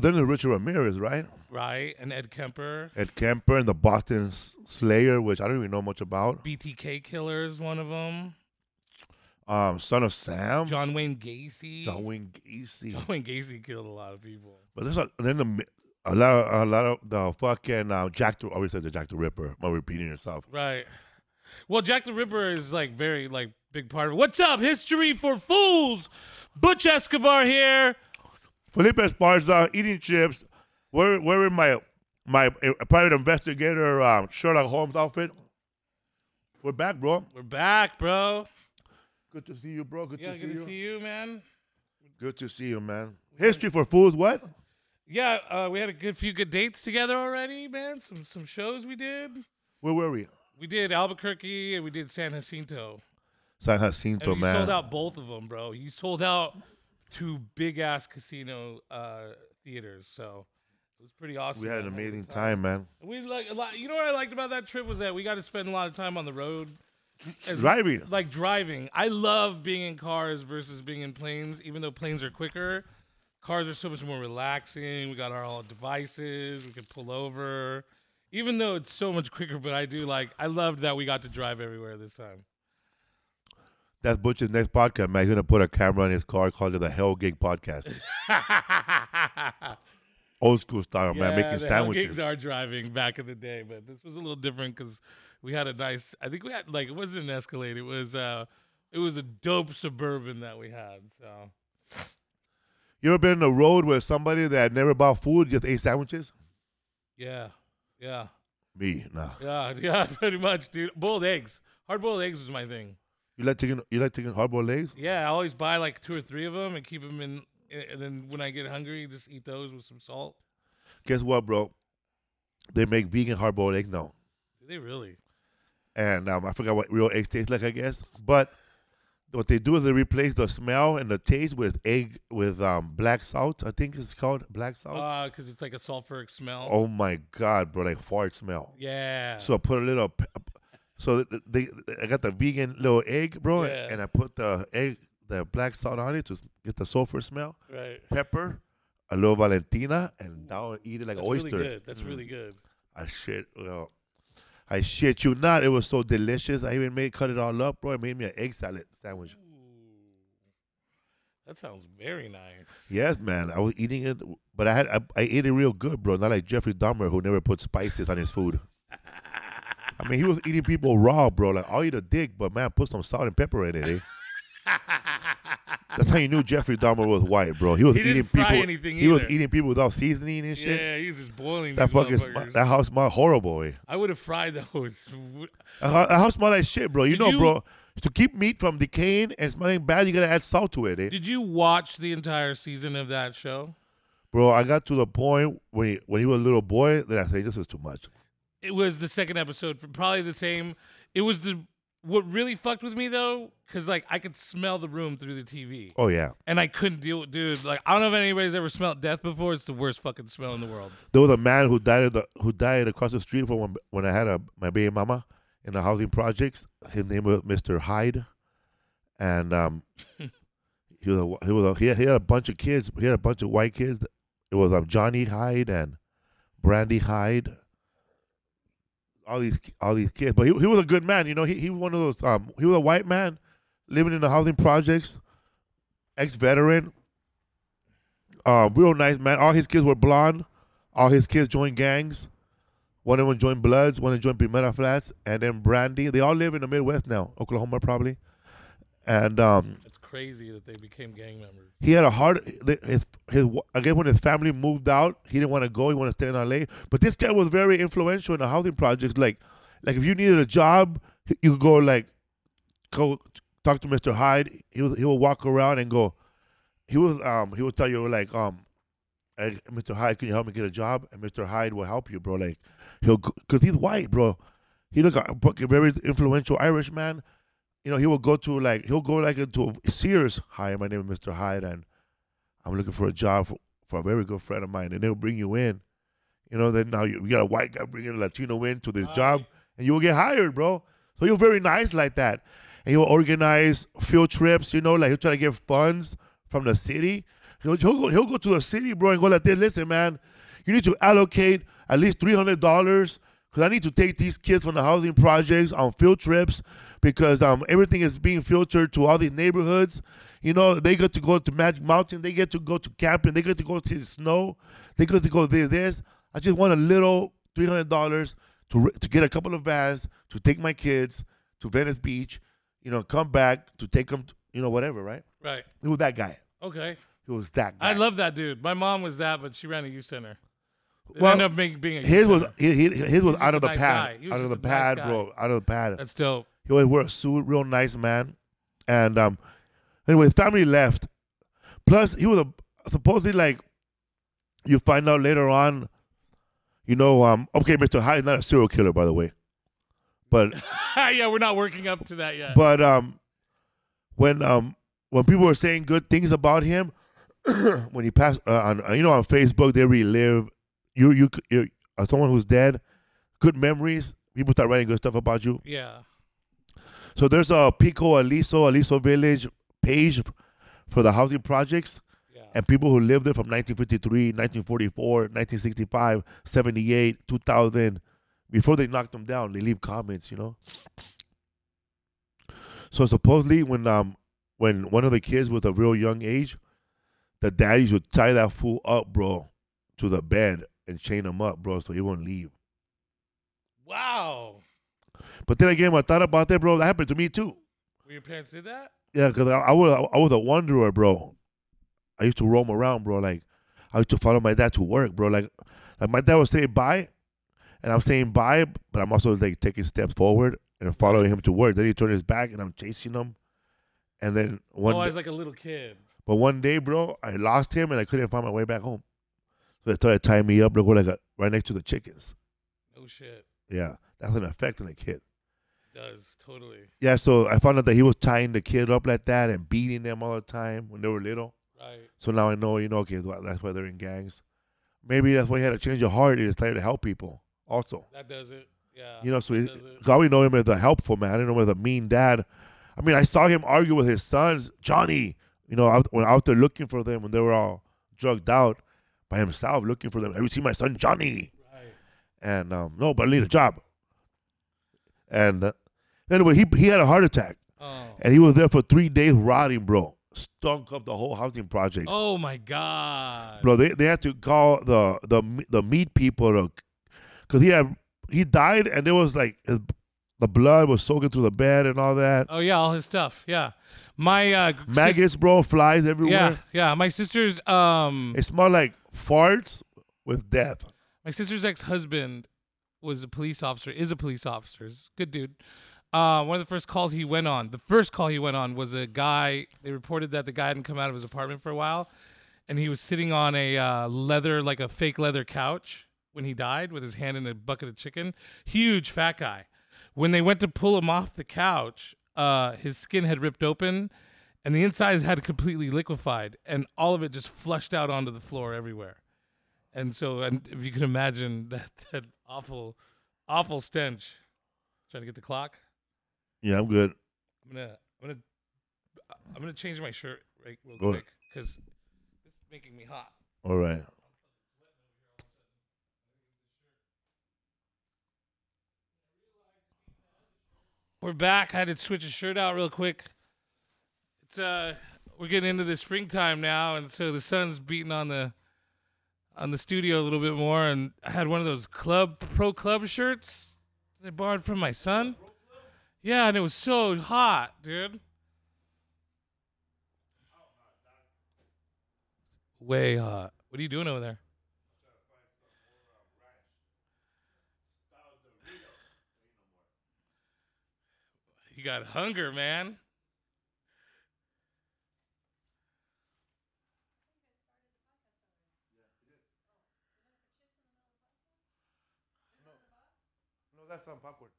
Then the Richard Ramirez, right? right? And Ed Kemper, Ed Kemper and the Boston Slayer, which I don't even know much about. BTK Killer is one of them. Um, Son of Sam, John Wayne Gacy. John Wayne Gacy. John Wayne Gacy killed a lot of people. But there's a, then the, a lot, of, a lot of the fucking uh, Jack. The, I always said the Jack the Ripper. I'm repeating yourself. Right. Well, Jack the Ripper is like very like big part of it. What's up? History for fools. Butch Escobar here. Felipe Esparza eating chips. We're wearing my my private investigator um, Sherlock Holmes outfit. We're back, bro. We're back, bro. Good to see you, bro. Good Yeah, to see good you. to see you, man. Good to see you, man. History for fools. What? Yeah, uh, we had a good few good dates together already, man. Some some shows we did. Where were we? We did Albuquerque and we did San Jacinto. San And Jacinto, you man. sold out both of them, bro. You sold out two big ass casino uh, theaters, so it was pretty awesome. We had an amazing good time, man. We like a lot. You know what I liked about that trip was that we got to spend a lot of time on the road. As- Driving. like driving. I love being in cars versus being in planes, even though planes are quicker. Cars are so much more relaxing. We got our all devices. We could pull over. Even though it's so much quicker, but I do like I loved that we got to drive everywhere this time. That's Butch's next podcast, man. He's gonna put a camera in his car, called it the Hell Gig Podcast. Old school style, man, making the Hell sandwiches. Gigs are driving back in the day, but this was a little different because we had a nice. I think we had like it wasn't an Escalade. It was uh, it was a dope suburban that we had. So You ever been on the road with somebody that never bought food, just ate sandwiches? yeah, yeah, Me, nah. yeah, yeah. Pretty much, dude. Boiled eggs, hard boiled eggs was my thing. You like taking you like taking hard boiled eggs? Yeah, I always buy like two or three of them and keep them in. And then when I get hungry, just eat those with some salt. Guess what, bro? They make vegan hard boiled eggs now, Do they really? and um, I forgot what real eggs taste like, I guess. But what they do is they replace the smell and the taste with egg with um black salt. I think it's called black salt. Uh, because it's like a sulfuric smell. oh my god, bro! Like fart smell. yeah. So I put a little. So th- they, I got the vegan little egg, bro, Yeah. and I put the egg, the black salt on it to get the sulfur smell. right. Pepper, a little Valentina, and down eat it like That's an oyster. really good. That's Mm. really good. I shit. Well, I shit you not. It was so delicious. I even made cut it all up, bro. It made me an egg salad sandwich. That sounds very nice. Yes, man. I was eating it, but I had I, I ate it real good, bro. Not like Jeffrey Dahmer who never put spices on his food. I mean, he was eating people raw, bro. Like I'll eat a dick, but man, put some salt and pepper in it. Eh? That's how you knew Jeffrey Dahmer was white, bro. He was He eating didn't fry people. anything he was either. eating people without seasoning and shit. yeah, he's just boiling that these fucking sm- motherfuckers. that house smell horrible. Eh? I would have fried those. That hou- that house smell like shit, bro. You Did know, you- bro. To keep meat from decaying and smelling bad, you gotta add salt to it, eh? Did you watch the entire season of that show? bro. I got to the point when he when he was a little boy, then I said, "This is too much." It was the second episode, probably the same. It was the what really fucked with me though, because like I could smell the room through the TV, Oh yeah, and I couldn't deal with dude. Like I don't know if anybody's ever smelled death before. It's the worst fucking smell in the world. there was a man who died the, who died across the street from when, when I had a my baby mama in the housing projects. His name was Mister Hyde, and um, he was a, he was a, he, had, he had a bunch of kids. He had a bunch of white kids. It was um Johnny Hyde and Brandy Hyde. All these all these kids, but he he was a good man. You know, he he was one of those um he was a white man living in the housing projects, ex veteran. Uh, real nice man. All his kids were blonde. All his kids joined gangs. One of them joined Bloods. One of them joined Primera Flats, and then Brandy. They all live in the Midwest now, Oklahoma probably. And um, crazy that they became gang members. he had a hard. His his again when his family moved out, he didn't want to go. He wanted to stay in L.A. But this guy was very influential in the housing projects. Like, like if you needed a job, you could go like go talk to Mr. Hyde. He was he would walk around and go. He was um he would tell you like um, Mr. Hyde, can you help me get a job? And Mr. Hyde will help you, bro. Like he'll because he's white, bro. He look a a very influential Irish man you know, he will go to like he'll go like into a Sears. Hi, my name is Mr. Hyde, and I'm looking for a job for, for a very good friend of mine, and they'll bring you in. You know, then now you, you got a white guy bringing a Latino in to this job, and you will get hired, bro. So you're very nice like that, and he'll organize field trips. You know, like he'll try to get funds from the city. He'll, he'll go he'll go to the city, bro, and go like this. Listen, man, you need to allocate at least three hundred dollars because I need to take these kids from the housing projects on field trips because um everything is being filtered to all these neighborhoods. You know, they get to go to Magic Mountain, they get to go to camping, they get to go to the snow, they get to go this this. I just want a little three hundred dollars to to get a couple of vans to take my kids to Venice Beach, you know, come back to take them, to, you know, whatever, right? Right. He was that guy. Okay. He was that guy. I love that dude. My mom was that, but she ran a youth center. It Well, ended up being, being his was he, his was just out of the nice pad, out of the nice pad, bro, out of the pad. That's dope. He always wore a suit, real nice man. And um, anyway, his family left. Plus, he was a supposedly like you find out later on. You know, um, okay, Mr. Hyde is not a serial killer, by the way, but yeah, we're not working up to that yet. but um, when um when people were saying good things about him, when he passed uh, on you know on Facebook they relive you you you uh, someone who's dead, good memories. People start writing good stuff about you. yeah. So there's a Pico Aliso Aliso Village page for the housing projects Yeah. and people who lived there from 1953, 1944, 1965, 78, 2000. Before they knocked them down, they leave comments, you know. So supposedly, when um when one of the kids was a real young age, the daddies would tie that fool up, bro, to the bed and chain him up, bro, so he won't leave. Wow. But then again, when I thought about that, bro, that happened to me too. Were your parents did that? Yeah, cause I, I was I was a wanderer, bro. I used to roam around, bro. Like I used to follow my dad to work, bro. Like, like my dad would say bye, and I'm saying bye, but I'm also like taking steps forward and following him to work. Then he turned his back, and I'm chasing him. And then oh, one, oh, I day, was like a little kid. but one day, bro, I lost him, and I couldn't find my way back home. So they started tying me up, bro, like a, right next to the chickens. Oh shit. Yeah, that's an effect on a kid. Does totally. Yeah, so I found out that he was tying the kid up like that and beating them all the time when they were little. Right. So now I know, you know, okay, that's why they're in gangs. Maybe that's why he had a change of heart and decided to help people also. That does it. Yeah. You know, so he, it. I only know him as a helpful man. I didn't know him as a mean dad. I mean, I saw him argue with his sons, Johnny, you know, out, when out there looking for them when they were all drugged out by himself, looking for them. Have you seen my son, Johnny? Right. And um, no, but I need a job. And uh, anyway, he, he had a heart attack Oh. and he was there for three days rotting, bro. Stunk up the whole housing project. Oh my god. bro. They they had to call the the the meat people to, cause he had he died and there was like his, the blood was soaking through the bed and all that. Oh yeah, all his stuff. Yeah. My uh sis- Maggots, bro, flies yeah, everywhere. yeah. My sister's um It smelled like farts with death. my sister's ex-husband was a police officer, is a police officer. A good dude. Uh, one of the first calls he went on, the first call he went on was a guy. They reported that the guy hadn't come out of his apartment for a while, and he was sitting on a uh, leather, like a fake leather couch when he died, with his hand in a bucket of chicken. Huge fat guy. When they went to pull him off the couch, uh, his skin had ripped open, and the insides had completely liquefied, and all of it just flushed out onto the floor everywhere. And so, and if you can imagine that, that awful, awful stench. Trying to get the clock. Yeah, I'm good. I'm gonna, I'm gonna, I'm gonna change my shirt right real Go quick because this is making me hot. All right. We're back. I had to switch a shirt out real quick. Uh, we're getting into the springtime now, and so the sun's beating on the, on the studio a little bit more. And I had one of those club pro club shirts they borrowed from my son. Yeah, and it was so hot, dude. Way hot. What are you doing over there? You got hunger, man. No, that's some popcorn.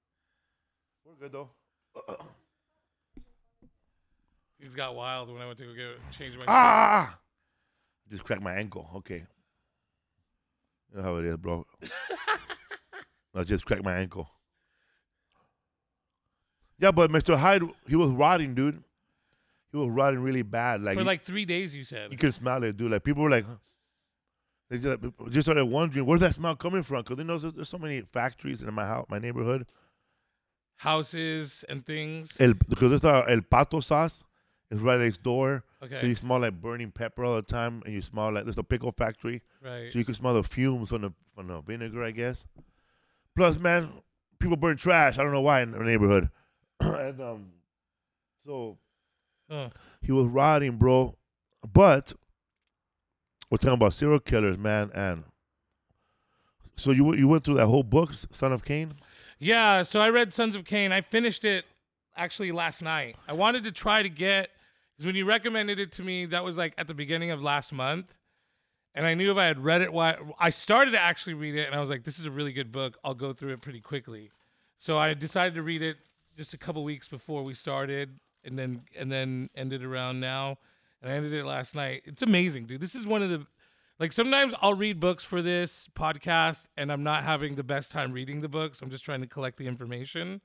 We're good though. Things got wild when I went to go get change my. Ah! Just cracked my ankle. Okay. You know how it is, bro. I just cracked my ankle. Yeah, but Mr. Hyde, he was rotting, dude. He was rotting really bad. Like For he- like three days, you said. you can smell it, dude. Like people were like, they just, just started wondering where's that smell coming from? Because they know there's, there's so many factories in my house, my neighborhood. Houses and things. El because there's a, el pato sauce is right next door, okay. so you smell like burning pepper all the time, and you smell like there's a pickle factory, right. so you can smell the fumes from the from the vinegar, I guess. Plus, man, people burn trash. I don't know why in our neighborhood, and um, so Huh. he was rotting, bro. But we're talking about serial killers, man. And so you you went through that whole book, Son of Cain. Yeah, so I read Sons of Cain. I finished it actually last night. I wanted to try to get because when you recommended it to me, that was like at the beginning of last month, and I knew if I had read it, why I started to actually read it, and I was like, "This is a really good book. I'll go through it pretty quickly." So I decided to read it just a couple weeks before we started, and then and then ended around now, and I ended it last night. It's amazing, dude. This is one of the like sometimes I'll read books for this podcast and I'm not having the best time reading the books. I'm just trying to collect the information.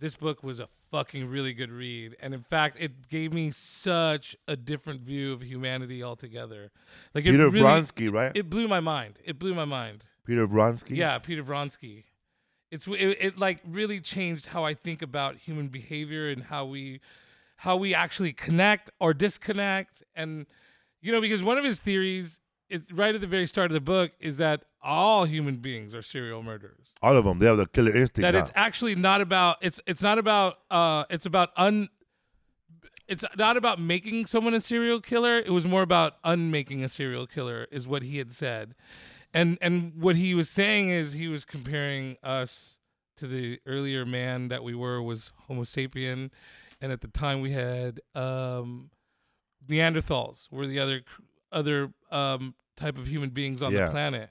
This book was a fucking really good read. And in fact, it gave me such a different view of humanity altogether. Like it Peter really, Vronsky, right? It blew my mind. It blew my mind. Peter Vronsky. Yeah, Peter Vronsky. It's it, it like really changed how I think about human behavior and how we how we actually connect or disconnect and you know because one of his theories is right at the very start of the book is that all human beings are serial murderers. all of them. They have the killer instinct. That now. it's actually not about it's it's not about uh it's about un it's not about making someone a serial killer. It was more about unmaking a serial killer, is what he had said. And and what he was saying is he was comparing us to the earlier man that we were was Homo sapien, and at the time we had um, Neanderthals were the other other um, type of human beings on Yeah. the planet.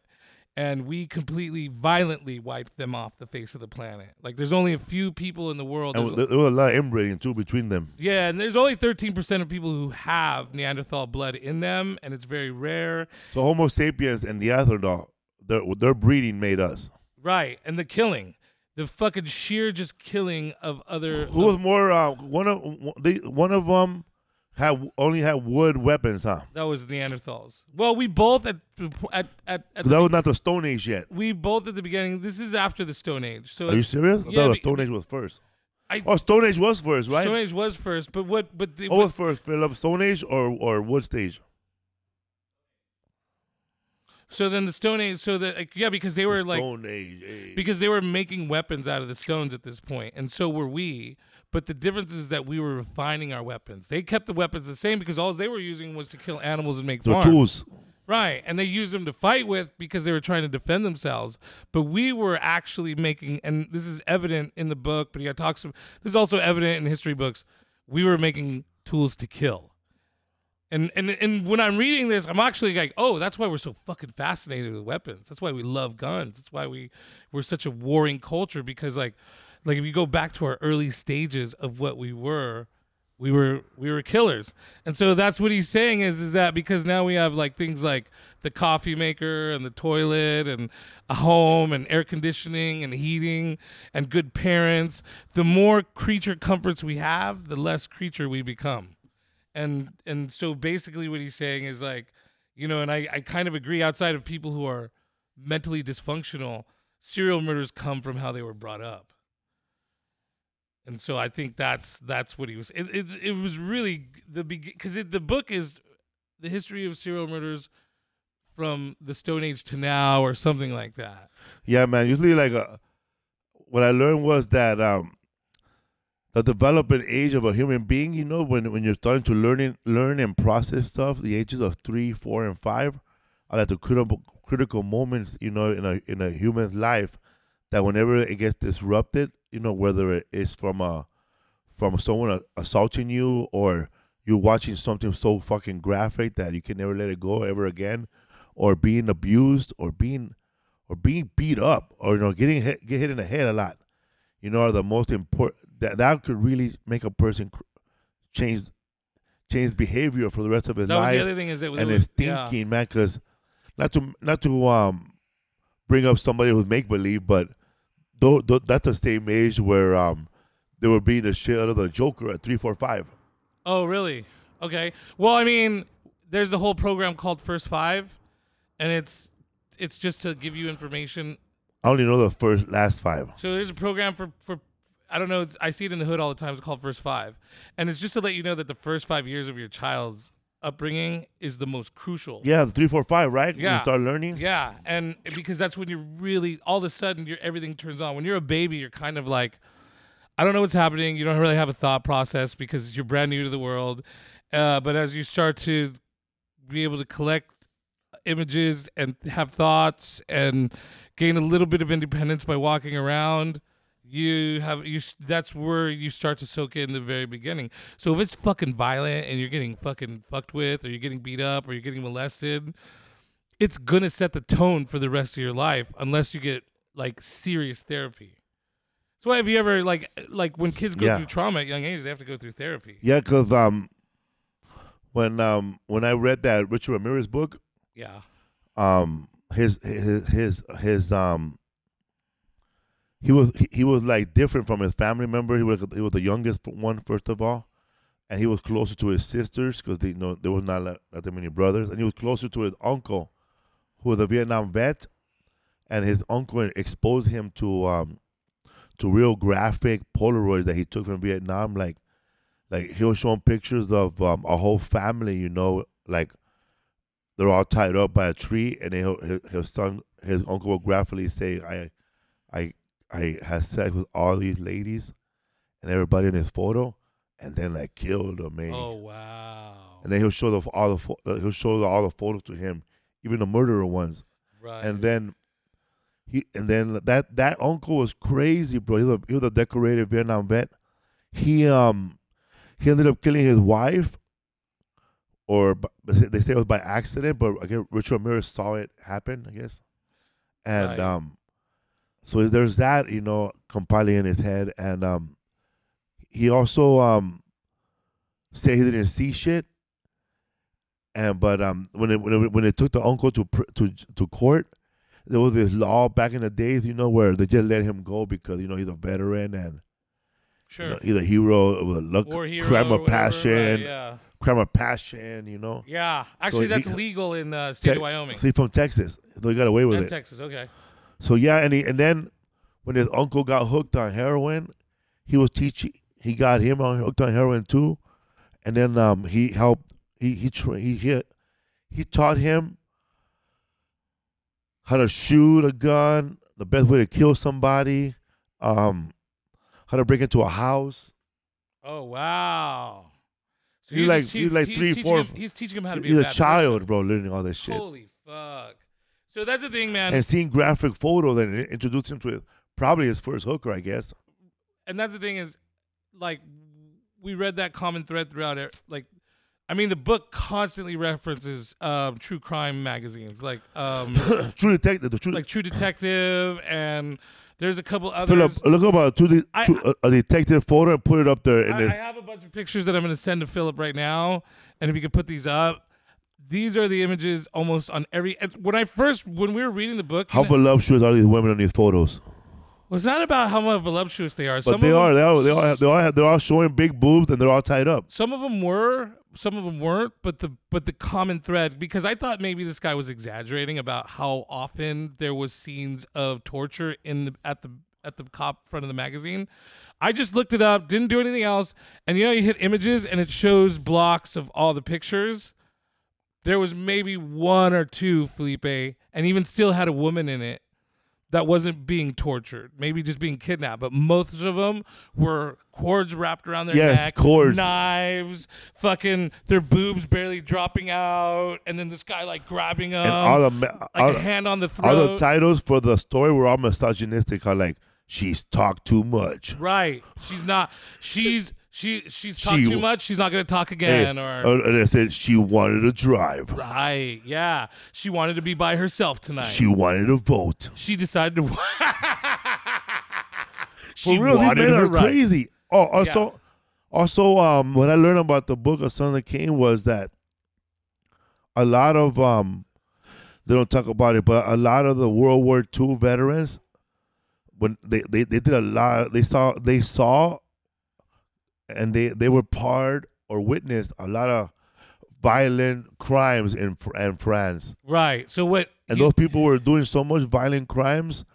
And we completely violently wiped them off the face of the planet. Like, there's only a few people in the world. and there, there was a lot of inbreeding too between them. yeah, and there's only 13% of people who have Neanderthal blood in them, and it's very rare. So Homo sapiens and Neanderthal, their their breeding made us. Right. And the killing, the fucking sheer just killing of other. Who was more? Uh, one of they, one of them had only had wood weapons, huh? that was Neanderthals. Well, we both at at at, at that was not the Stone Age yet. we both at the beginning. This is after the Stone Age. So Are you serious? I Yeah, thought the Stone Age was first. I- oh, Stone Age was first, right? Stone Age was first, but what? But the, what first, Philip? Stone Age or or Wood Stage? So then the Stone Age. So that like, yeah, because they were The like Stone Age. eh. because they were making weapons out of the stones at this point, and so were we. But the difference is that we were refining our weapons. They kept the weapons the same because all they were using was to kill animals and make the farms. tools. Right. And they used them to fight with because they were trying to defend themselves. But we were actually making, and this is evident in the book, but he talks, this is also evident in history books. We were making tools to kill. And, and and when I'm reading this, I'm actually like, oh, that's why we're so fucking fascinated with weapons. That's why we love guns. That's why we we're such a warring culture because like like if you go back to our early stages of what we were, we were we were killers and so that's what he's saying is is that because now we have like things like the coffee maker and the toilet and a home and air conditioning and heating and good parents the more creature comforts we have the less creature we become and and so basically what he's saying is like you know and i i kind of agree outside of people who are mentally dysfunctional serial murders come from how they were brought up and so I think that's that's what he was. It it, it was really the because the book is the history of serial murders from the Stone Age to now, or something like that. Yeah, man. Usually, like, a, what I learned was that um, the development age of a human being, you know, when when you're starting to learn learn and process stuff, the ages of three, four, and five are like the critical critical moments, you know, in a in a human's life. That whenever it gets disrupted, you know, whether it is from a from someone assaulting you or you're watching something so fucking graphic that you can never let it go ever again, or being abused or being or being beat up or you know getting hit get hit in the head a lot you know are the most important that that could really make a person change change behavior for the rest of his That was the life other thing is that and it his was, yeah. thinking man because not to not to um bring up somebody who's make believe but though, though that's the same age where um they were being the shit out of the joker at 345 Oh, really? Okay. Well, I mean, there's the whole program called First Five, and it's it's just to give you information. I only know the first last five. So there's a program for for I don't know. It's, I see it in the hood all the time. It's called First Five, and it's just to let you know that the first five years of your child's upbringing is the most crucial. Yeah, the three, four, five, right? When Yeah. You start learning. Yeah, and because that's when you're really all of a sudden your everything turns on. When you're a baby, you're kind of like, I don't know what's happening. You don't really have a thought process because you're brand new to the world. Uh, but as you start to be able to collect images and have thoughts and gain a little bit of independence by walking around, you have you. That's where you start to soak in the very beginning. So if it's fucking violent and you're getting fucking fucked with, or you're getting beat up, or you're getting molested, it's gonna set the tone for the rest of your life unless you get like serious therapy. So why have you ever like like when kids go Yeah. through trauma at young ages, they have to go through therapy. Yeah, because um, when um when I read that Richard Ramirez book, Yeah. um, his his his his um. He was he, he was like different from his family member. He was he was the youngest one first of all, and he was closer to his sisters because they you know there was not like, not that many brothers, and he was closer to his uncle, who was a Vietnam vet, and his uncle exposed him to um to real graphic Polaroids that he took from Vietnam. Like like he was showing pictures of um, a whole family, you know, like they're all tied up by a tree, and his, his son, his uncle will graphically say, "I, I, I had sex with all these ladies, and everybody in his photo, and then like killed them, man." Oh wow. And then he'll show the all the uh, he'll show the, all the photos to him, even the murderer ones, Right. and then. He and then that that uncle was crazy, bro. He was a, he was a decorated Vietnam vet. He um he ended up killing his wife, or they say it was by accident, but I guess Richard Ramirez saw it happen. I guess, and Right. um, so there's that you know compiling in his head, and um, he also um said he didn't see shit, and but um when it when it, when it took the uncle to to to court, there was this law back in the days, you know, where they just let him go because you know he's a veteran and sure. you know, he's a hero with a look, War hero. crime of whatever, right, passion, yeah. crime of passion, you know. Yeah. Actually, he- that's legal in uh, state Te- of Wyoming So he's from Texas, so he got away with and it. Texas. Okay. So yeah, and he, and then when his uncle got hooked on heroin, he was teaching. He got him on hooked on heroin too, and then um he helped. He he tra- he he, he taught him how to shoot a gun, the best way to kill somebody, um, how to break into a house. Oh wow. So He's just like- te- he's like three, teaching four- Him, he's teaching him how to be He's a, child, person. bro, learning all this shit. Holy fuck. So that's the thing, man. and seeing graphic photos and it introduced him to probably his first hooker, I guess. and that's the thing is like we read that common thread throughout it like i mean the book constantly references um, true crime magazines like um, True Detective, the True like true detective and there's a couple others Philip, look up a, true de- I- true- a, a detective photo and put it up there. And I, I have a bunch of pictures that i'm going to send to philip right now and if you could put these up these are the images almost on every when i first when we were reading the book how voluptuous are these women in these photos? well, it's not about how much voluptuous they are But some they of are. them, They are. They all. They all. They're all showing big boobs and they're all tied up. Some of them were, some of them weren't, but the but the common thread because I thought maybe this guy was exaggerating about how often there was scenes of torture in the at the at the cop front of the magazine. I just looked it up, didn't do anything else, and you know you hit images and it shows blocks of all the pictures. There was maybe one or two, Felipe, and even still had a woman in it that wasn't being tortured, maybe just being kidnapped. But most of them were cords wrapped around their Yes, neck, cords. knives, fucking their boobs barely dropping out, and then this guy like grabbing them, And all the like all, a hand on the throat. all the titles for the story were all misogynistic. How like she's talked too much. right? She's not. She's she she's talked She- too much. She's not gonna talk Hey, again. or uh, and they said she wanted to drive. right, yeah. She wanted to be by herself tonight. She wanted to vote. she decided to. For she real, these men are right. crazy. Oh, also, also, um, what I learned about the book of Son of Cain was that a lot of um, they don't talk about it, but a lot of the World War II veterans, when they, they, they did a lot, they saw they saw, and they they were part or witnessed a lot of violent crimes in in France, Right. So what? and he- those people were doing so much violent crimes.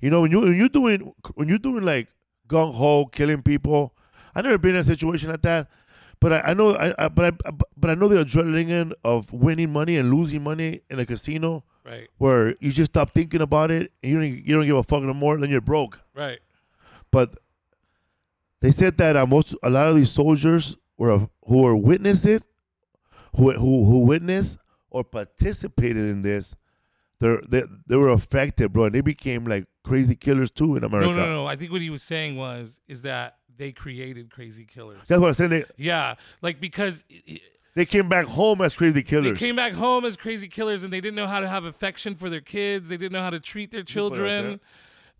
You know, when you when you're doing when you're doing like gung ho killing people, I never been in a situation like that. But I, I know, I, I but I but I know the adrenaline of winning money and losing money in a casino, Right. where you just stop thinking about it and you don't you don't give a fuck no more, then you're broke. Right. But they said that uh, most a lot of these soldiers were who were witnessed it, who who who witnessed or participated in this, they they they were affected, bro, and they became like crazy killers too in America. No, no, no. I think what he was saying was is that they created crazy killers. That's what I'm saying. They Yeah, like because they came back home as crazy killers. they came back home as crazy killers and they didn't know how to have affection for their kids. They didn't know how to treat their put it out children.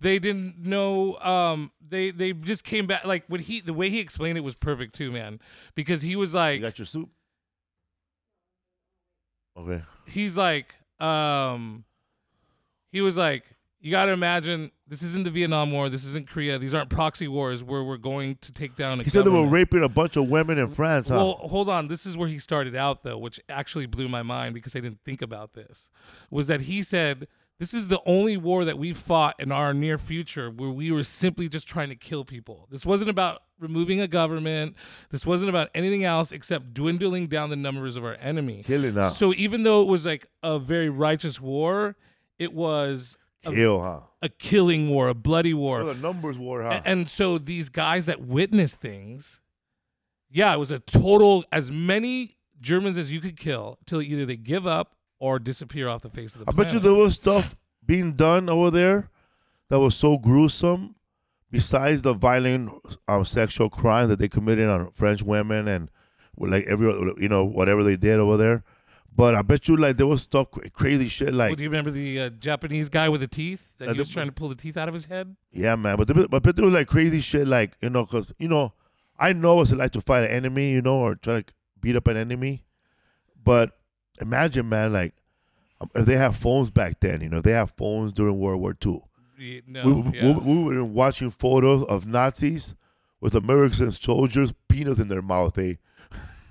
They didn't know. Um, they they just came back. Like when he the way he explained it was perfect too, man. Because he was like, you got your soup. Okay. he's like, um, he was like, you got to imagine this isn't the Vietnam War. This isn't Korea. These aren't proxy wars where we're going to take down. A He said they were government. raping a bunch of women in France, huh? Well, hold on. This is where he started out, though, which actually blew my mind because I didn't think about this. Was that he said, This is the only war that we fought in our near future where we were simply just trying to kill people. This wasn't about removing a government. This wasn't about anything else except dwindling down the numbers of our enemy. Killing now. So even though it was like a very righteous war, it was a, Kill, huh? a killing war, a bloody war. The numbers war, huh? A- And so these guys that witnessed things, yeah, it was a total as many Germans as you could kill till either they give up or disappear off the face of the I planet. bet you there was stuff being done over there that was so gruesome. Besides the violent um, sexual crimes that they committed on French women and like every you know whatever they did over there, but I bet you like there was stuff crazy shit Well, like do you remember the uh, Japanese guy with the teeth that Uh, he was the- trying to pull the teeth out of his head? yeah man, but there, but but there was like crazy shit like you know because you know I know what it's like to fight an enemy you know or try to beat up an enemy, but imagine man like um, if they have phones back then you know they have phones during World War II. Yeah, No, we, we, yeah. we were watching photos of Nazis with American soldiers peanuts in their mouth. Eh?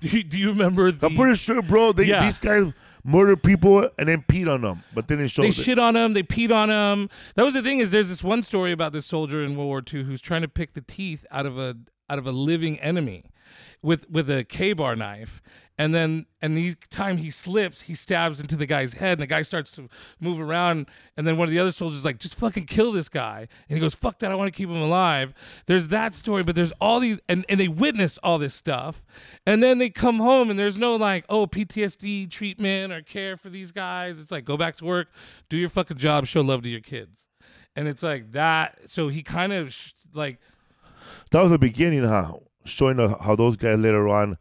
do, you, remember the, I'm pretty sure, bro. They, Yeah. These guys murdered people and then peed on them, but then it showed. they it. shit on them. They peed on them. That was the thing. Is there's this one story about this soldier in World War II who's trying to pick the teeth out of a out of a living enemy with with a KA-BAR knife, and then and each time he slips, he stabs into the guy's head, and the guy starts to move around, and then one of the other soldiers is like, just fucking kill this guy, and he goes, fuck that, I want to keep him alive. There's that story, but there's all these, and and they witness all this stuff, and then they come home, and there's no like, oh, PTSD treatment or care for these guys. It's like go back to work, do your fucking job, show love to your kids, and it's like that. So he kind of sh- like that was the beginning, huh? Showing how those guys later on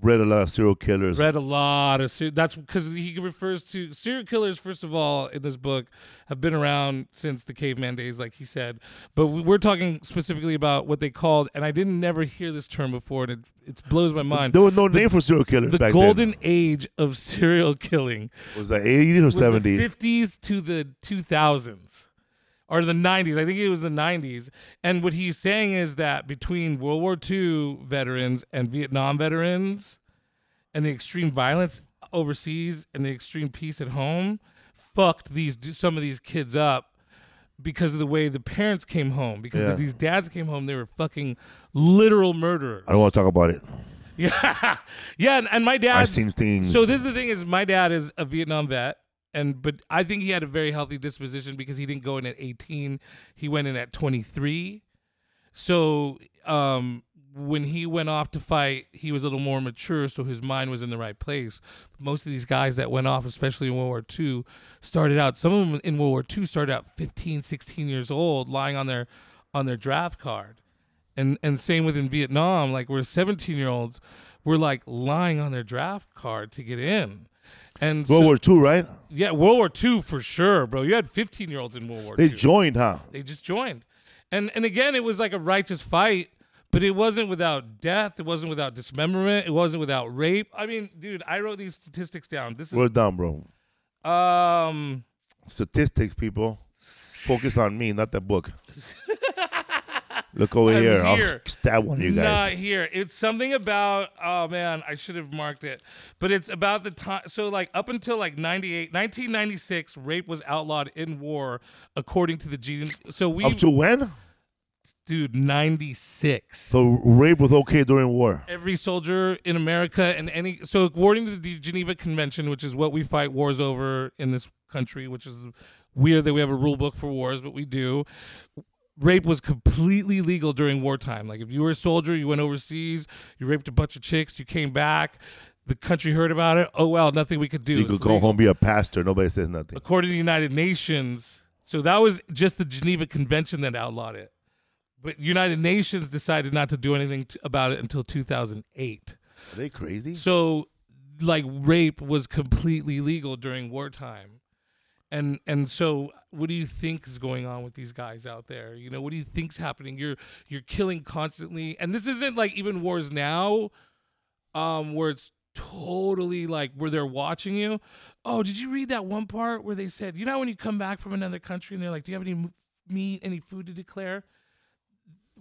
bred a lot of serial killers. read a lot of ser- that's because he refers to serial killers first of all in this book have been around since the caveman days like he said but we- we're talking specifically about what they called and i didn't never hear this term before and it, it blows my mind there was no name for serial killers back then. the golden then. age of serial killing Was that 80s or 70s? 50s to the 2000s or the 90s. I think it was the 90s. And what he's saying is that between World War II veterans and Vietnam veterans and the extreme violence overseas and the extreme peace at home fucked these some of these kids up because of the way the parents came home because Yeah. these dads came home they were fucking literal murderers. I don't want to talk about it. Yeah, yeah, and, and my I've dad. seen things. So this is the thing: is my dad is a Vietnam vet, and but I think he had a very healthy disposition because he didn't go in at 18; he went in at 23. So um, when he went off to fight, he was a little more mature, so his mind was in the right place. Most of these guys that went off, especially in World War II, started out. Some of them in World War II started out 15, 16 years old, lying on their on their draft card and and same with in Vietnam, like we're 17 year olds, we're like lying on their draft card to get in. And so- World War II, right? yeah, World War II for sure, bro. You had 15 year olds in World War II. They II. joined, huh? they just joined, and and again, it was like a righteous fight, but it wasn't without death. It wasn't without dismemberment. It wasn't without rape. I mean, dude, I wrote these statistics down. This We're done, bro. um. Statistics, people. Focus on me, not that book. Look over I'm here. here. I'll stab one of you Not here. It's something about oh man, I should have marked it. But it's about the time so like up until like 98 1996 rape was outlawed in war according to the G so we Up to when? dude 96. So rape was okay during war. Every soldier in America and any so according to the Geneva Convention, which is what we fight wars over in this country, which is weird that we have a rule book for wars, but we do. Rape was completely legal during wartime. Like if you were a soldier, you went overseas, you raped a bunch of chicks, you came back, the country heard about it. Oh well, nothing we could do. You could It's go legal. home, be a pastor. Nobody says nothing. According to the United Nations, so that was just the Geneva Convention that outlawed it. But United Nations decided not to do anything t- about it until 2008. Are they crazy? So, like, rape was completely legal during wartime, and and so, what do you think is going on with these guys out there? You know, what do you think's happening? You're you're killing constantly, and this isn't like even wars now, um, where it's totally like where they're watching you. Oh, did you read that one part where they said, you know, when you come back from another country and they're like, do you have any meat, any food to declare?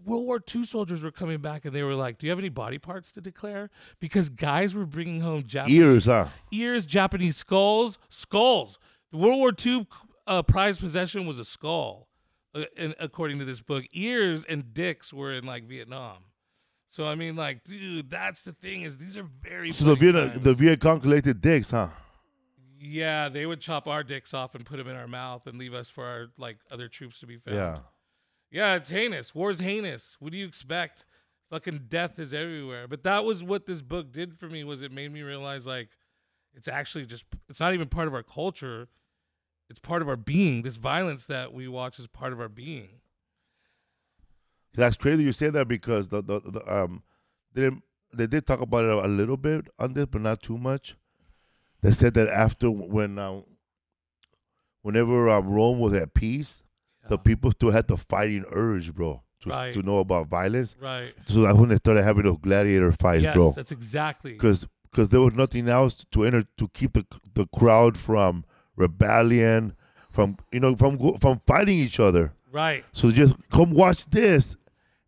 World War II soldiers were coming back and they were like, "Do you have any body parts to declare?" Because guys were bringing home Japanese Ears, huh? ears, Japanese skulls, skulls. The World War II uh, prized possession was a skull, uh, and according to this book. Ears and dicks were in like Vietnam. So I mean, like, dude, that's the thing is these are very. So the Viet the Viet Cong collected dicks, huh? yeah, they would chop our dicks off and put them in our mouth and leave us for our like other troops to be fed. Yeah. Yeah, it's heinous. War's heinous. What do you expect? Fucking death is everywhere. But that was what this book did for me was it made me realize like it's actually just it's not even part of our culture. It's part of our being. This violence that we watch is part of our being. That's crazy you say that because the, the, the um they they did talk about it a, little bit on this, but not too much. They said that after when um, whenever um, Rome was at peace, the people still had the fighting urge, bro, to Right. to know about violence. Right. So that's when they started having those gladiator fights, yes, bro. that's exactly. Because there was nothing else to enter to keep the the crowd from rebellion, from you know from from fighting each other. Right. So just come watch this,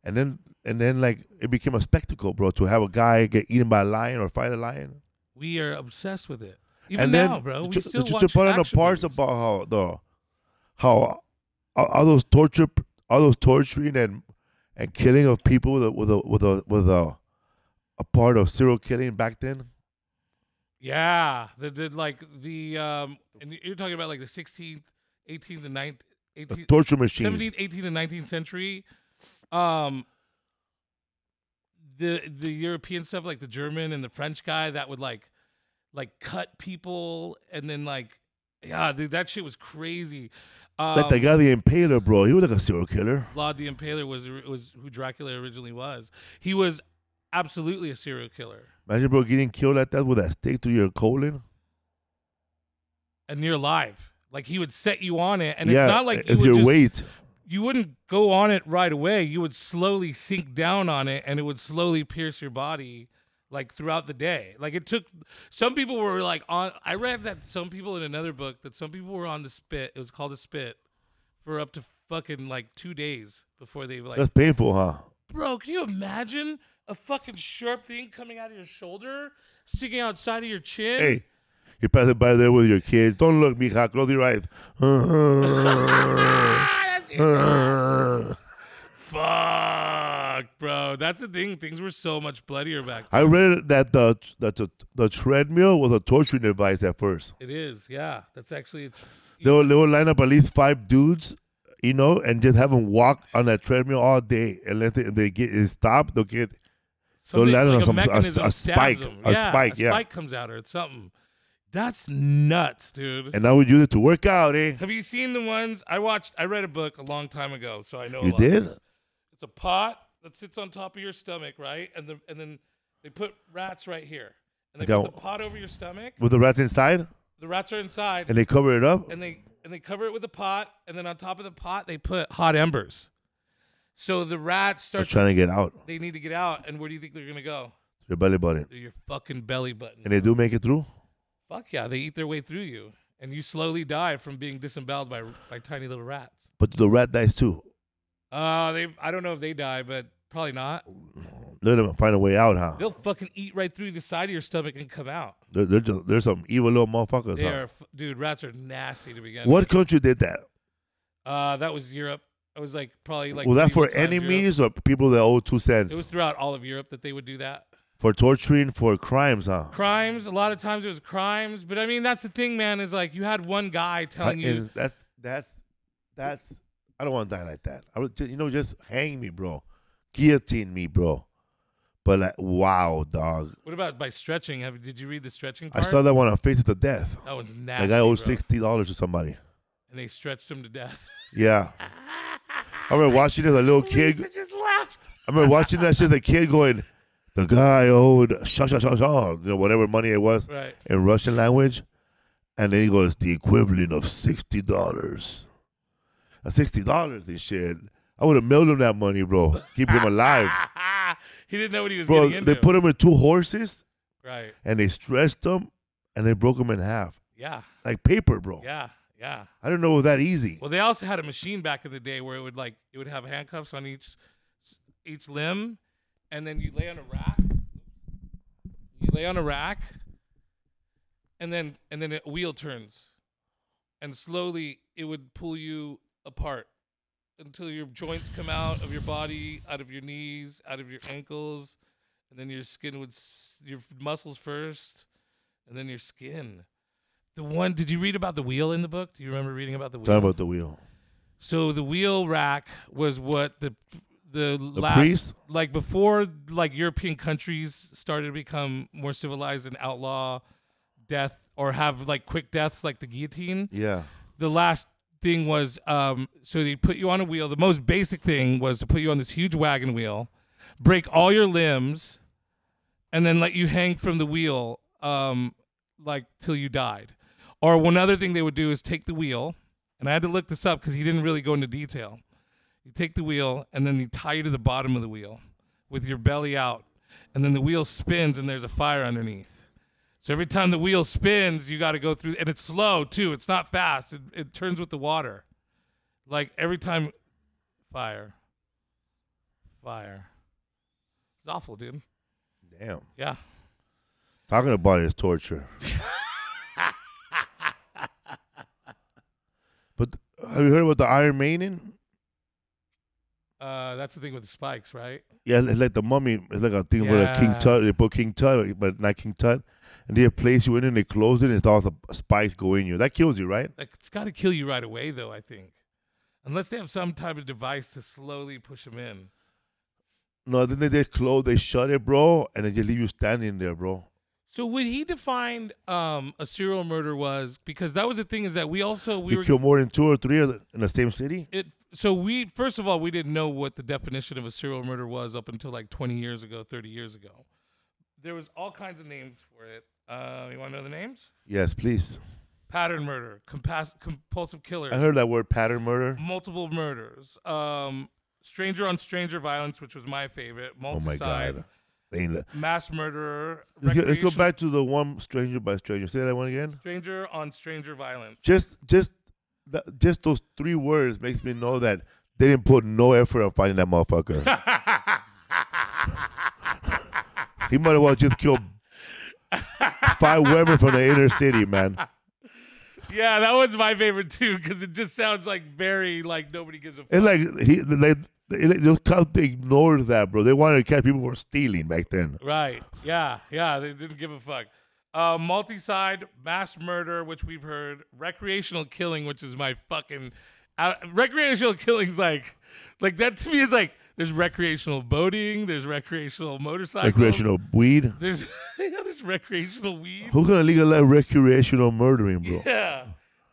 and then and then like it became a spectacle, bro, to have a guy get eaten by a lion or fight a lion. We are obsessed with it. Even and then now, bro. We still watch to put on the parts movies. about how the how all, all those torture, all those torturing and and killing of people with a with a with a with a a part of serial killing back then. Yeah, the, the like the um, and you're talking about like the 16th, 18th, and 19th, The 18th, torture machine, 17th, 18th, and 19th century. Um, the the European stuff, like the German and the French guy that would like like cut people and then like yeah, dude, that shit was crazy. Um, like the guy, the Impaler, bro. He was like a serial killer. Vlad the Impaler was was who Dracula originally was. He was absolutely a serial killer. Imagine, bro, getting killed like that with that stake through your colon. and you're alive. Like he would set you on it, and yeah, it's not like you would just, weight. You wouldn't go on it right away. You would slowly sink down on it, and it would slowly pierce your body, like throughout the day. Like it took. Some people were like on. I read that some people in another book that some people were on the spit. It was called a spit for up to fucking like two days before they like. That's painful, huh? Bro, can you imagine a fucking sharp thing coming out of your shoulder, sticking outside of your chin? Hey, you're passing by there with your kids. Don't look, mija. Close your eyes. Fuck, bro. That's the thing. Things were so much bloodier back then. I read that the that the, the treadmill was a torturing device at first. It is, yeah. That's actually. They would, they would line up at least five dudes, you know, and just have them walk on that treadmill all day. And let they, they get it stopped, they'll get something, land on like a some- a- a spike, a yeah, spike, a yeah. spike comes out or it's something. That's nuts, dude. and I would use it to work out, eh? Have you seen the ones I watched? I read a book a long time ago, so I know. a You did? It's a pot that sits on top of your stomach, right? And the and then they put rats right here, and they Like put a- the pot over your stomach. With the rats inside, The rats are inside, and they cover it up. and they and they cover it with a pot, and then on top of the pot they put hot embers. So the rats They're start. trying to get out. they need to get out, and where do you think they're gonna go? Your belly button. Through your fucking belly button. And they do make it through. Fuck yeah, they eat their way through you, and you slowly die from being disemboweled by by tiny little rats. But the rat dies too. Uh, they. I don't know if they die, but probably not. Let them find a way out, huh? They'll fucking eat right through the side of your stomach and come out. They're, they're just, there's some evil little motherfuckers. They Huh? are, f- dude. Rats are nasty to begin. With. What with. country did that? Uh, that was Europe. It was like probably like. was that for Europe. enemies or people that owe two cents It was throughout all of Europe that they would do that. for torturing for crimes, huh? Crimes. A lot of times it was crimes, but I mean that's the thing, man. Is like you had one guy telling you. that's that's that's. I don't want to die like that. I would, you know, just hang me, bro. Guillotine me, bro. But like, wow, dog. What about by stretching? Have did you read the stretching I saw that one on Faces of Death. That one's nasty. Like I owed bro. sixty dollars to somebody. And they stretched him to death. Yeah, I remember watching it as a little kid. Lisa just laughed. I remember watching that shit as a kid, going, "The guy owed sha sha sha sha," you know, whatever money it was Right. in Russian language, and then he goes, "The equivalent of sixty dollars." Sixty dollars, this shit. I would have mailed him that money, bro. Keep him alive, he didn't know what he was bro. getting into. They put him in two horses right. and they stretched him and they broke him in half Yeah. like paper, bro. Yeah. Yeah. I didn't know it was that easy. Well, they also had a machine back in the day where it would like it would have handcuffs on each each limb, and then you lay on a rack. You lay on a rack, and then and then a wheel turns, and slowly it would pull you apart until your joints come out of your body, out of your knees, out of your ankles, and then your skin would s- your muscles first, and then your skin. The one did you read about the wheel in the book? Do you remember reading about the wheel? Talking about the wheel. So the wheel rack was what the the, last priest? like before like European countries started to become more civilized and outlaw death or have like quick deaths like the guillotine. Yeah. The last thing was um so they put you on a wheel. The most basic thing was to put you on this huge wagon wheel, break all your limbs, and then let you hang from the wheel um like till you died. Or one other thing they would do is take the wheel, and I had to look this up because he didn't really go into detail. You take the wheel and then you tie you to the bottom of the wheel with your belly out, and then the wheel spins and there's a fire underneath. So every time the wheel spins, you got to go through, and it's slow too. It's not fast. It, it turns with the water. Like every time, fire, fire. It's awful, dude. Damn. Yeah. Talking about it is torture. but have you heard about the Iron Maiden? Uh, that's the thing with the spikes, right? Yeah, it's like the mummy. It's like a thing with a King Yeah. Tut, they put King Tut, but not King Tut. And they place you in and they close it and it's all the spikes go in you. That kills you, right? Like it's got to kill you right away, though. I think, unless they have some type of device to slowly push them in. No, then they, they close, they shut it, bro, and they just leave you standing there, bro. So what he defined um, a serial murder was because that was the thing is that we also we you were kill more than two or three in the same city? it so we first of all we didn't know what the definition of a serial murder was up until like 20 years ago 30 years ago there was all kinds of names for it uh, you want to know the names Yes, please. pattern murder compas- compulsive killers I heard that word pattern murder. multiple murders um, stranger on stranger violence which was my favorite Oh my God. They ain't- mass murderer Let's go, back to the one stranger by stranger. Say that one again. stranger on stranger violence Just, just, just those three words makes me know that they didn't put no effort on finding that motherfucker. he might have well just killed five women from the inner city, man. yeah that was my favorite too because it just sounds like very like nobody gives a fuck It's like he, like, they, they ignored that, bro. They wanted to catch people for stealing back then. Right. Yeah. Yeah. They didn't give a fuck. Uh, multi-side mass murder, which we've heard. Recreational killing, which is my fucking. Uh, recreational killing's like, like that to me is like. There's recreational boating. There's recreational motorcycles. Recreational weed. There's yeah, there's recreational weed. Who's gonna legalize recreational murdering, bro? Yeah.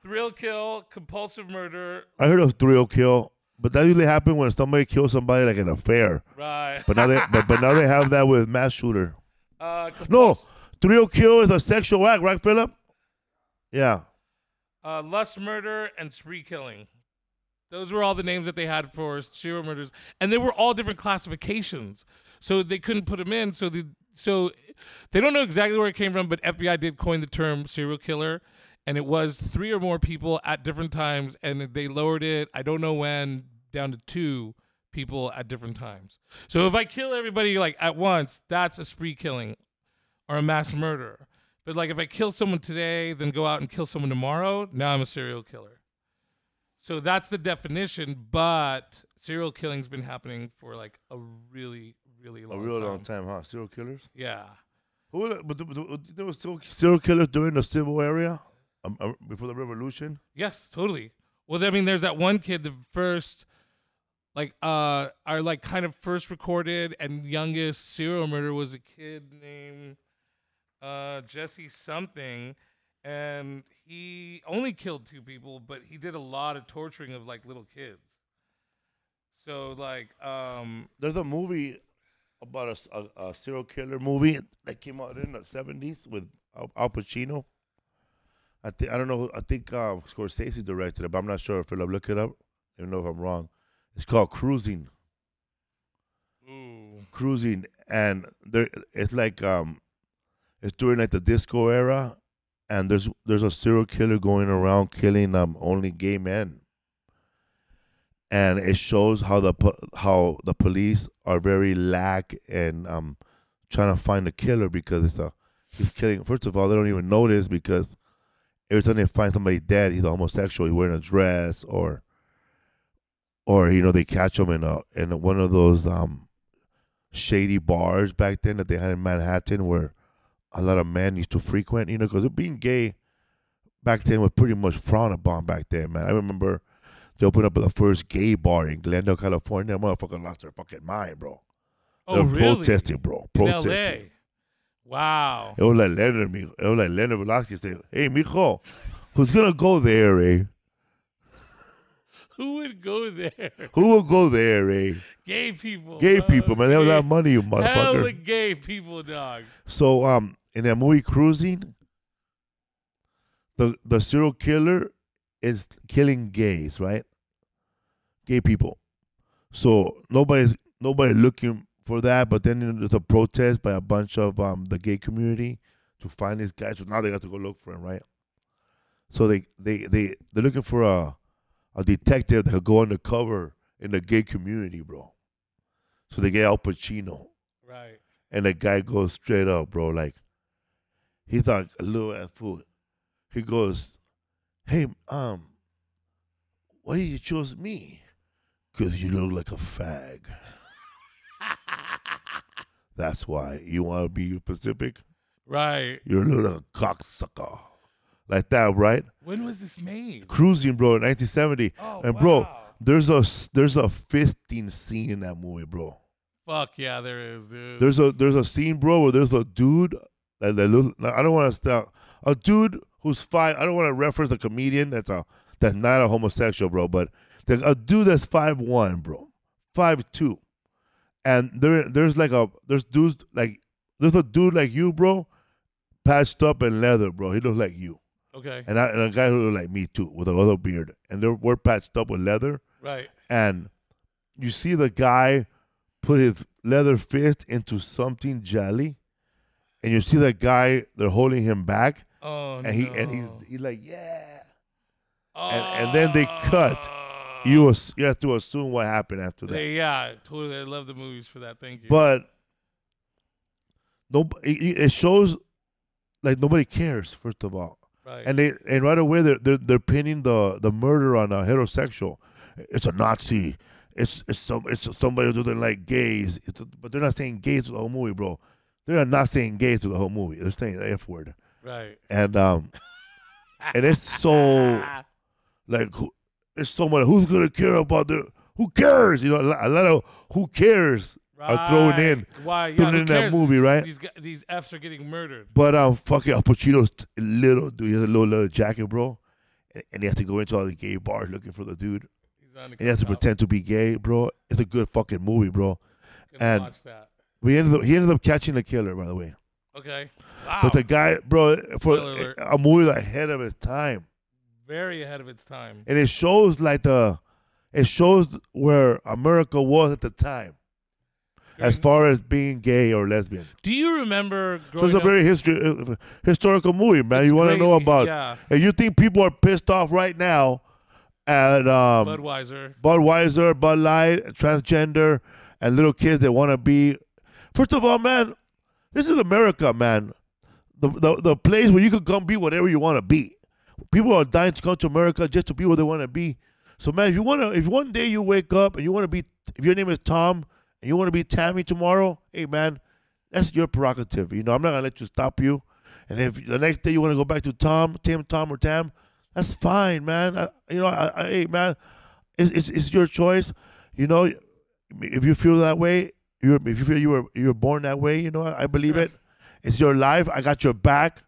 Thrill kill, compulsive murder. I heard of thrill kill, but that usually happens when somebody kills somebody like in a fair. Right. But now they, but, but now they have that with mass shooter. Uh, No, thrill kill is a sexual act, right, Philip? Yeah. uh, lust murder and spree killing. Those were all the names that they had for serial murders, and they were all different classifications. So they couldn't put them in. So the so they don't know exactly where it came from, but FBI did coin the term serial killer, and it was three or more people at different times, and they lowered it. I don't know when down to two people at different times. So if I kill everybody like at once, that's a spree killing or a mass murder. But like if I kill someone today, then go out and kill someone tomorrow, now I'm a serial killer. So that's the definition, but serial killing's been happening for like a really, really long A real time. long time, huh? Serial killers. Yeah. Who were but, but there was still serial killers during the civil era, um, um, before the revolution. Yes, totally. Well, I mean, there's that one kid, the first, like, uh, our like kind of first recorded and youngest serial murder was a kid named uh Jesse something, and he only killed two people, but he did a lot of torturing of like little kids. So like, um, There's a movie about a serial killer movie that came out in the seventies with Al, Al Pacino. I think I don't know. I think um, Scorsese directed it, but I'm not sure if I'll look it up. I don't know if I'm wrong. It's called Cruising. ooh, Cruising, and there it's like um, it's during like the disco era, and there's there's a serial killer going around killing um only gay men. And it shows how the how the police are very lack in um trying to find the killer because it's a he's killing. First of all, they don't even notice because every time they find somebody dead, he's a homosexual. He's wearing a dress or or you know they catch him in a in one of those um shady bars back then that they had in Manhattan where a lot of men used to frequent, you know, because being gay back then was pretty much frowned upon back then, man. I remember they opened up the first gay bar in Glendale, California. Motherfucker lost their fucking mind, bro. oh They're really? protesting, bro. In Protesting. L.A. Wow. It was like Leonard, it was like Leonard Velasquez said, "Hey, mijo, who's gonna go there, eh? Who would go there? Who will go there, eh? Gay people. Gay bro. people, man. They have that money, you motherfucker." gay people, dog. So um in that movie Cruising, the the serial killer is killing gays, right? Gay people. So nobody's nobody looking for that, but then there's a protest by a bunch of um the gay community to find this guy. So now they got to go look for him, right? So they they they they're looking for a a detective that could go undercover in the gay community, bro. So they get Al Pacino. Right. And the guy goes straight up, bro. Like, he's like a little ass fool. He goes, Hey, um, why you chose me? Because you look like a fag. That's why. You want to be Pacific? Right. You're a little cocksucker. Like that, right? When was this made? Cruising, bro, in 1970. Oh, and, bro, wow. there's a, there's a fisting scene in that movie, bro. Fuck yeah, there is, dude. There's a there's a scene, bro, where there's a dude that, that look, I don't want to stop a dude who's five. I don't want to reference a comedian that's a that's not a homosexual, bro, but the, a dude that's five one, bro, five two, and there there's like a there's dudes like there's a dude like you, bro, patched up in leather, bro. He looks like you, okay. and, I, and a guy who look like me too with a little beard, and they're we're patched up with leather, Right. and you see the guy put his leather fist into something jelly, and you see that guy they're holding him back, Oh and he no. and he's he's like yeah. oh. and- and then they cut. Ah. You ass- you have to assume what happened after that, They- yeah, totally. I love the movies for that. Thank you. but no, it, it shows like nobody cares first of all, right. and they and right away they're they're, they're pinning the the murder on a heterosexual. It's a Nazi. It's it's some it's somebody who doesn't like gays. It's a, but they're not saying gays to the whole movie, bro. They're not saying gays to the whole movie. They're saying the f word, right. and um, and it's so like who, there's so much. Who's gonna care about the? Who cares? You know, a lot, of who cares are thrown in. Why? Yeah, thrown in that movie, These- right? These these Fs are getting murdered. But um, fucking Al Pacino's little dude. He has a little leather jacket, bro, and, and he has to go into all the gay bars looking for the dude, He's on and he has to pretend to be gay, bro. It's a good fucking movie, bro. And-. We ended up he ended up catching the killer, by the way. Okay. Wow. But the guy, bro, for Spoiler alert. a movie ahead of its time, Very ahead of its time. and it shows like the, it shows where America was at the time as far as being gay or lesbian. Do you remember So it's a very history uh, historical movie, man. It's you want to know about? Yeah. And you think people are pissed off right now and um, Budweiser. Budweiser, Bud Light, transgender, and little kids that want to be. First of all, man, this is America, man. The, the the place where you can come be whatever you want to be. People are dying to come to America just to be where they want to be. So, man, if you want to, if one day you wake up and you want to be, if your name is Tom and you want to be Tammy tomorrow, hey, man, that's your prerogative. You know, I'm not gonna let you stop you. And if the next day you want to go back to Tom, Tim, Tom, or Tam, that's fine, man. I, you know, I, I, hey, man, it's, it's it's your choice. You know, if you feel that way, you're if you feel you were you were born that way, you know, I, I believe Sure. it. It's your life. I got your back.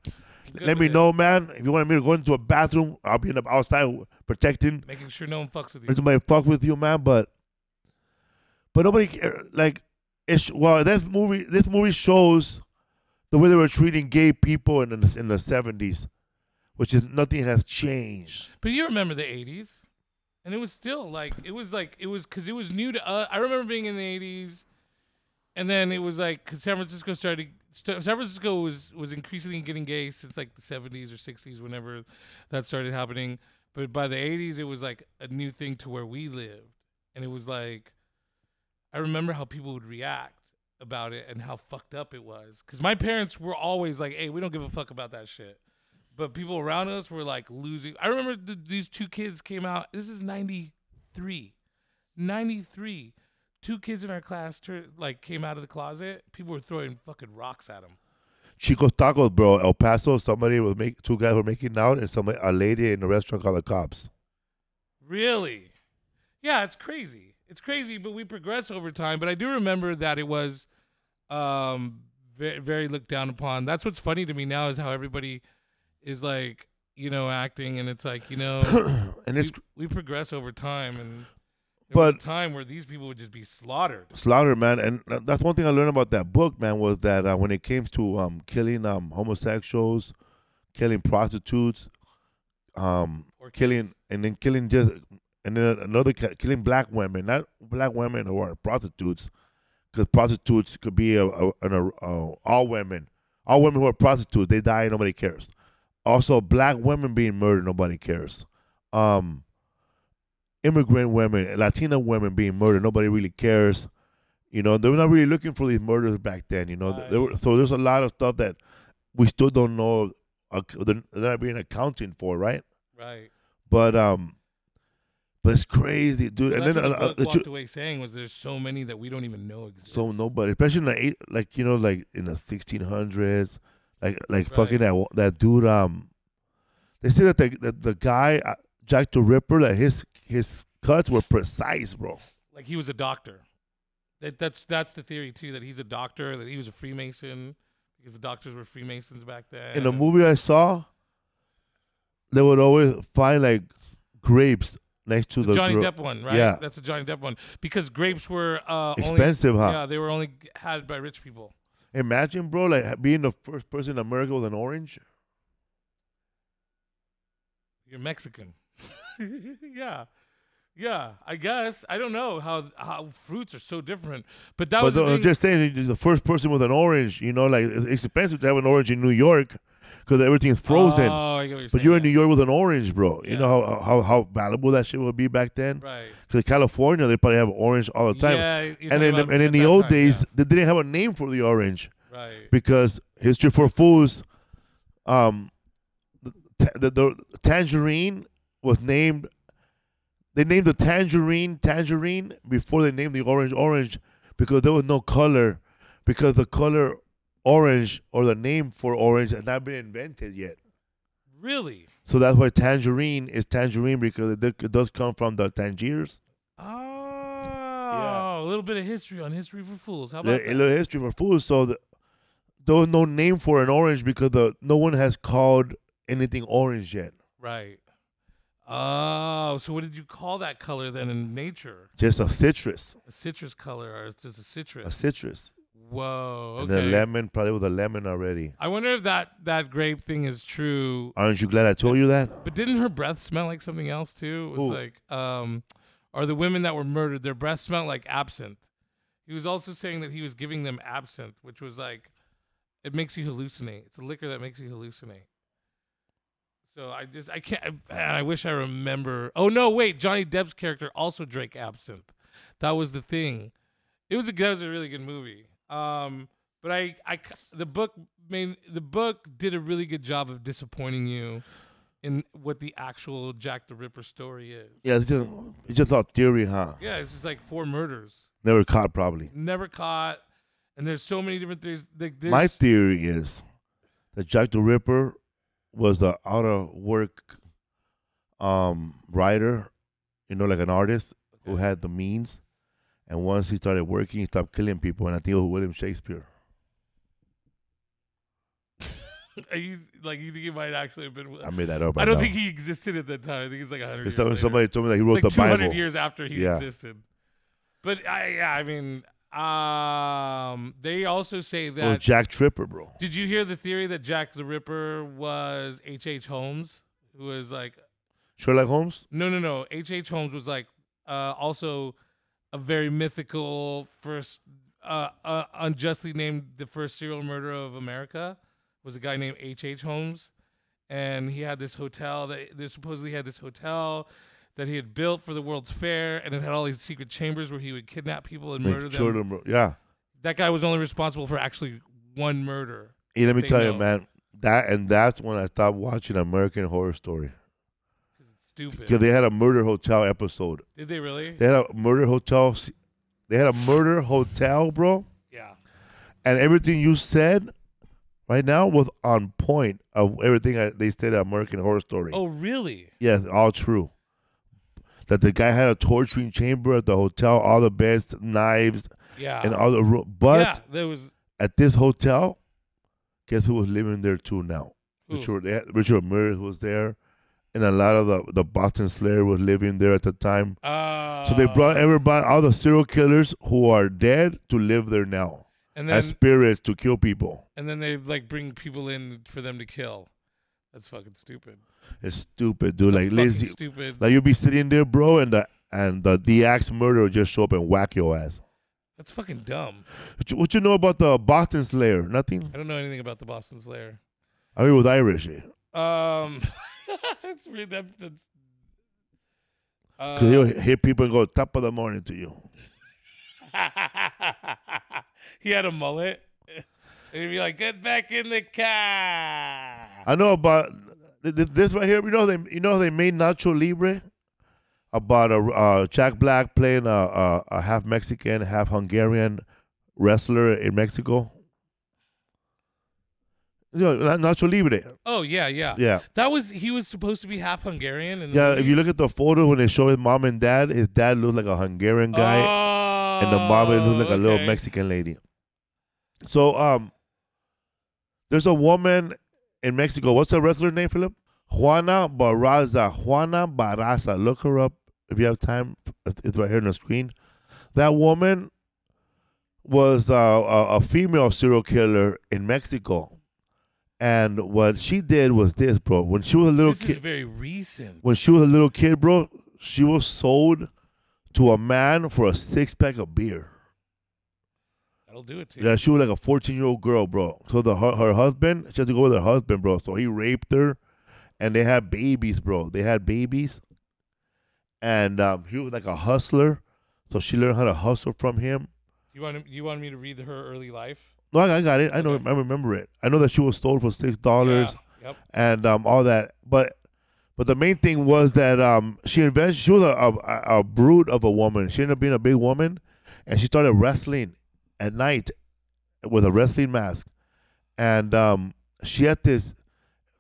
Good Let me it. know, man. If you want me to go into a bathroom, I'll be in the outside protecting. Making sure no one fucks with you. somebody fuck with you, man. But but nobody care. Like it's well, this movie this movie shows the way they were treating gay people in the in the seventies, which is nothing has changed. But you remember the '80s, and it was still like it was like it was because it was new to us. I remember being in the '80s, and then it was like because San Francisco started. San Francisco was was increasingly getting gay since like the '70s or '60s, whenever that started happening. But by the '80s, it was like a new thing to where we lived, and it was like I remember how people would react about it and how fucked up it was. Because my parents were always like, "Hey, we don't give a fuck about that shit." But people around us were like losing. I remember th- these two kids came out. This is '93, '93. Two kids in our class tur- like came out of the closet. People were throwing fucking rocks at them. Chico's Tacos, bro, El Paso. Somebody was make two guys were making out, and somebody a lady in the restaurant called the cops. Really? Yeah, it's crazy. It's crazy, but we progress over time. But I do remember that it was um very, very looked down upon. That's what's funny to me now is how everybody is like, you know, acting and it's like, you know, and we, it's we progress over time and But- a time where these people would just be slaughtered. Slaughtered, man. And that's one thing I learned about that book, man, was that uh, when it came to um, killing um, homosexuals, killing prostitutes, um, Or killing kids. and then killing just and then another killing black women, not black women who are prostitutes, because prostitutes could be a, a, an, a, a- all women, all women who are prostitutes, they die, nobody cares. Also, black women being murdered, nobody cares. Um, immigrant women, Latina women being murdered, nobody really cares. You know, they were not really looking for these murders back then. You know, There were, so there's a lot of stuff that we still don't know. Uh, they're they're not being accounting for, right? Right. But um, but it's crazy, dude. Well, and then what uh, the walked away saying was there's so many that we don't even know exist. so nobody, especially in the eight, like you know, like in the 1600s, like like fucking that that dude. Um, they say that the the, the guy uh, Jack the Ripper, that his his cuts were precise, bro. like he was a doctor. That, that's that's the theory too. That he's a doctor. That he was a Freemason because the doctors were Freemasons back then. In the movie I saw, they would always find like grapes next to The the Johnny gro- Depp one, right? Yeah. that's a Johnny Depp one because grapes were uh, Expensive, only, huh? Yeah, they were only had by rich people. Imagine, bro, like being the first person in America with an orange. You're Mexican. yeah. Yeah, I guess I don't know how how fruits are so different, but that But was the the- I'm thing. just saying, the first person with an orange, you know, like it's expensive to have an orange in New York because everything's frozen. Oh, I get what you're but you're in yeah. New York with an orange, bro. You know how, how how valuable that shit would be back then. right? Because California, they probably have orange all the time. Yeah, and in and in the old time, days, they didn't have a name for the orange right? because history for fools, um, the, the, the tangerine was named. They named the tangerine tangerine before they named the orange orange because there was no color, because the color orange or the name for orange had not been invented yet. Really? So that's why tangerine is tangerine because it, it does come from the Tangiers. Oh, yeah. a little bit of history on History for Fools. How A about that? A little history for fools. So the, there was no name for an orange because the no one has called anything orange yet. Right. Oh, so what did you call that color then in nature? Just a citrus, A citrus color, or it's just a citrus. a citrus? Whoa. and Okay. the lemon probably with a lemon already. I wonder if that that grape thing is true. Aren't you glad I told you that? But didn't her breath smell like something else too? It was Who? like, um, are the women that were murdered, their breath smelled like absinthe. He was also saying that he was giving them absinthe, which was like, it makes you hallucinate. It's a liquor that makes you hallucinate. So I just I can't. Man, I wish I remember. Oh no, wait. Johnny Depp's character also drank absinthe. That was the thing. It was a that was a really good movie. Um, but I I the book made the book did a really good job of disappointing you in what the actual Jack the Ripper story is. Yeah, it's just, it's just all theory, huh? Yeah, it's just like four murders, Never caught, probably. never caught, and there's so many different theories. Like My theory is that Jack the Ripper was the out of work um, writer, you know, like an artist who had the means. And once he started working, he stopped killing people. And I think it was William Shakespeare. Are you like you think it might actually have been? I made that up. I don't know. think he existed at that time. I think it's like hundred. Years like when later. somebody told me that he It's wrote like the 200 Bible. years after he Yeah. existed. But I, yeah, I mean, um, they also say that. Jack Tripper, bro. did you hear the theory that Jack the Ripper was H. H. Holmes, who was like, Sherlock Holmes? no, no, no. H. H. Holmes was like uh, also a very mythical first, uh, uh, unjustly named the first serial murderer of America. Was a guy named H. H. Holmes, and he had this hotel that they supposedly had this hotel that he had built for the World's Fair, and it had all these secret chambers where he would kidnap people and Like, murder them. Jordan, bro. Yeah. That guy was only responsible for actually one murder. Hey, let me They tell you, man. That and that's when I stopped watching American Horror Story. stupid. Because they had a murder hotel episode. Did they really? They had a murder hotel. se- They had a murder hotel, bro. yeah. And everything you said right now was on point of everything I, they said at American Horror Story. Oh, really? Yes, all true. That the guy had a torturing chamber at the hotel, all the beds, knives, Yeah. and all the room. But yeah, there was. at this hotel, guess who was living there too now? Who? Richard Richard Ramirez was there, and a lot of the the Boston Slayer was living there at the time. Uh, So they brought everybody, all the serial killers who are dead, to live there now and then as spirits to kill people. and then they like bring people in for them to kill. That's fucking stupid. It's stupid, dude. It's like lazy, stupid. like you'll be sitting there, bro, and the and the axe murderer just show up and whack your ass. That's fucking dumb. What you, what you know about the Boston Slayer? Nothing. I don't know anything about the Boston Slayer. I mean, with Irish? Um, it's weird that that's. Cause he'll Uh, hit people and go top of the morning to you. he had a mullet, and he'd be like, "Get back in the car." I know th- this right here. You know they you know they made Nacho Libre about a uh, Jack Black playing a, a a half Mexican, half Hungarian wrestler in Mexico. You know, Nacho Libre. Oh yeah, yeah, Yeah, That was he was supposed to be half Hungarian. And yeah. If you look at the photo when they show his mom and dad, his dad looks like a Hungarian guy, and the mom looks like a little. Mexican lady. So um, there's a woman in Mexico. What's the wrestler name, Philip? Juana Barraza. Juana Barraza. Look her up if you have time. It's right here on the screen. That woman was uh, a, a female serial killer in Mexico, and what she did was this, bro. When she was a little This is kid, very recent. when she was a little kid, bro, she was sold to a man for a six pack of beer. That'll do it too. Yeah, she was like a 14 year old girl, bro. So the her, her husband, she had to go with her husband, bro. So he raped her, and they had babies, bro. They had babies, and um, he was like a hustler. So she learned how to hustle from him. You want you want me to read her early life? No, I, I got it. I know. Okay. I remember it. I know that she was sold for six dollars Yeah. Yep. and um, all that. But but the main thing was that um, she invented. She was a, a a brute of a woman. She ended up being a big woman, and she started wrestling at night with a wrestling mask, and um, she had this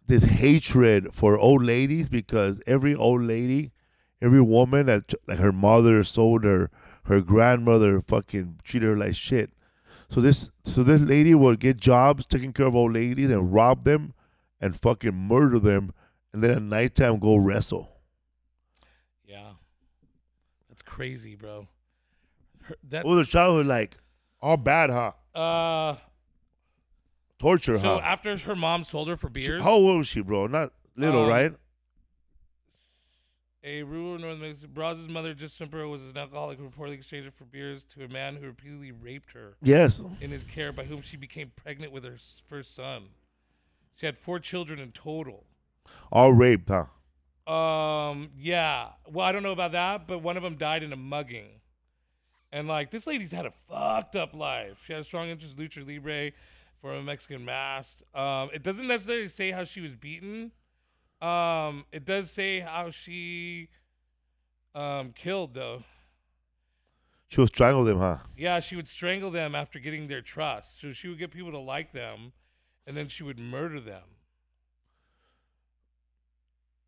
this hatred for old ladies because every old lady, every woman that like her mother sold her, her grandmother fucking treated her like shit. So this so this lady would get jobs taking care of old ladies and rob them and fucking murder them and then at nighttime go wrestle. Yeah. That's crazy, bro. Her, that What was her childhood like? All bad, huh? uh Torture, huh? so huh? after her mom sold her for beers, how old was she, bro? Not little, Um, right? a rural North Mexico Barraza's mother just simply was an alcoholic who reportedly exchanged her for beers to a man who repeatedly raped her Yes. in his care, by whom she became pregnant with her s- first son. She had four children in total. All raped, huh? Um, yeah. Well, I don't know about that, but one of them died in a mugging. And like this lady's had a fucked up life. She had a strong interest in lucha libre for a Mexican mask. Um, it doesn't necessarily say how she was beaten. Um, it does say how she um killed though. She would strangle them, huh? Yeah, she would strangle them after getting their trust. So she would get people to like them, and then she would murder them.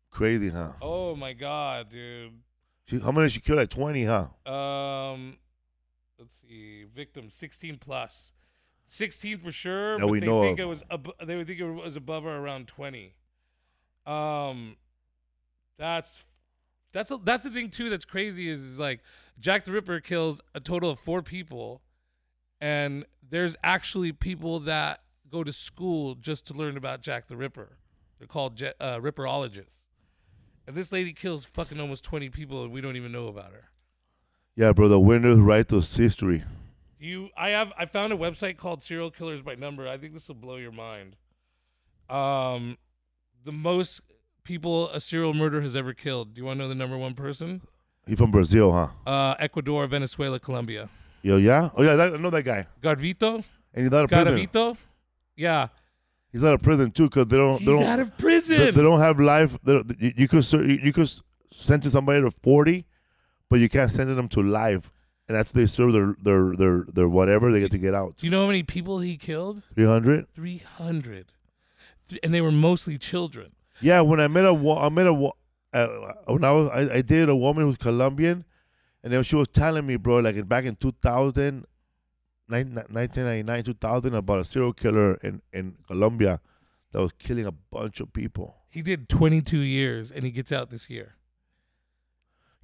Crazy, huh? Oh my god, dude. She, how many did she kill? Like 20, huh? Um, let's see, victim sixteen plus, sixteen for sure. That but we they know think of. it was ab- they would think it was above or around twenty. Um, that's that's a, that's the thing too. That's crazy is, is like Jack the Ripper kills a total of four people, and there's actually people that go to school just to learn about Jack the Ripper. They're called Je- uh, Ripperologists. And this lady kills fucking almost twenty people, and we don't even know about her. Yeah, bro. The winners write us history. You, I have, I found a website called Serial Killers by Number. I think this will blow your mind. Um, the most people a serial murder has ever killed. Do you want to know the number one person? He from Brazil, huh? Uh, Ecuador, Venezuela, Colombia. Yo, yeah? Oh, yeah, that, I know that guy. Garvito, And he's out of prison. Garavito. Yeah, He's out of prison, too, because they don't, he's they don't, out of prison. they don't have life. They you, could you, could to somebody to 40, but you can't send them to life. And after they serve their, their, their, their whatever, they get to get out. Do you know how many people he killed? 300? Three hundred, and they were mostly children. Yeah, when I met a, I met a, uh, when I was, I, I dated a woman who's Colombian, and then she was telling me, bro, like back in 2000, 1999, 2000, about a serial killer in, in Colombia that was killing a bunch of people. He did 22 years, and he gets out this year.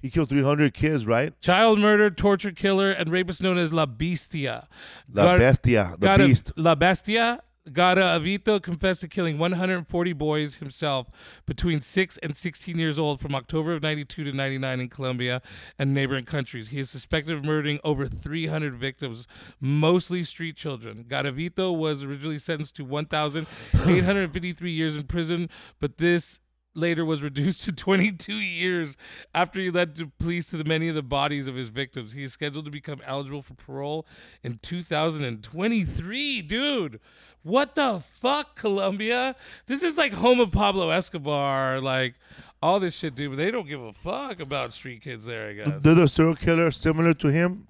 He killed 300 kids, right? Child murder, torture killer, and rapist known as La Bestia. La Gar- Bestia, the Gara- beast. La Bestia. Garavito confessed to killing 140 boys himself between 6 and 16 years old from October of 92 to 99 in Colombia and neighboring countries. He is suspected of murdering over 300 victims, mostly street children. Garavito was originally sentenced to 1,853 years in prison, but this later was reduced to 22 years after he led the police to the many of the bodies of his victims. He is scheduled to become eligible for parole in 2023, dude. What the fuck, Colombia? This is like home of Pablo Escobar, like all this shit, dude. But they don't give a fuck about street kids there, I guess. There's a serial killer similar to him,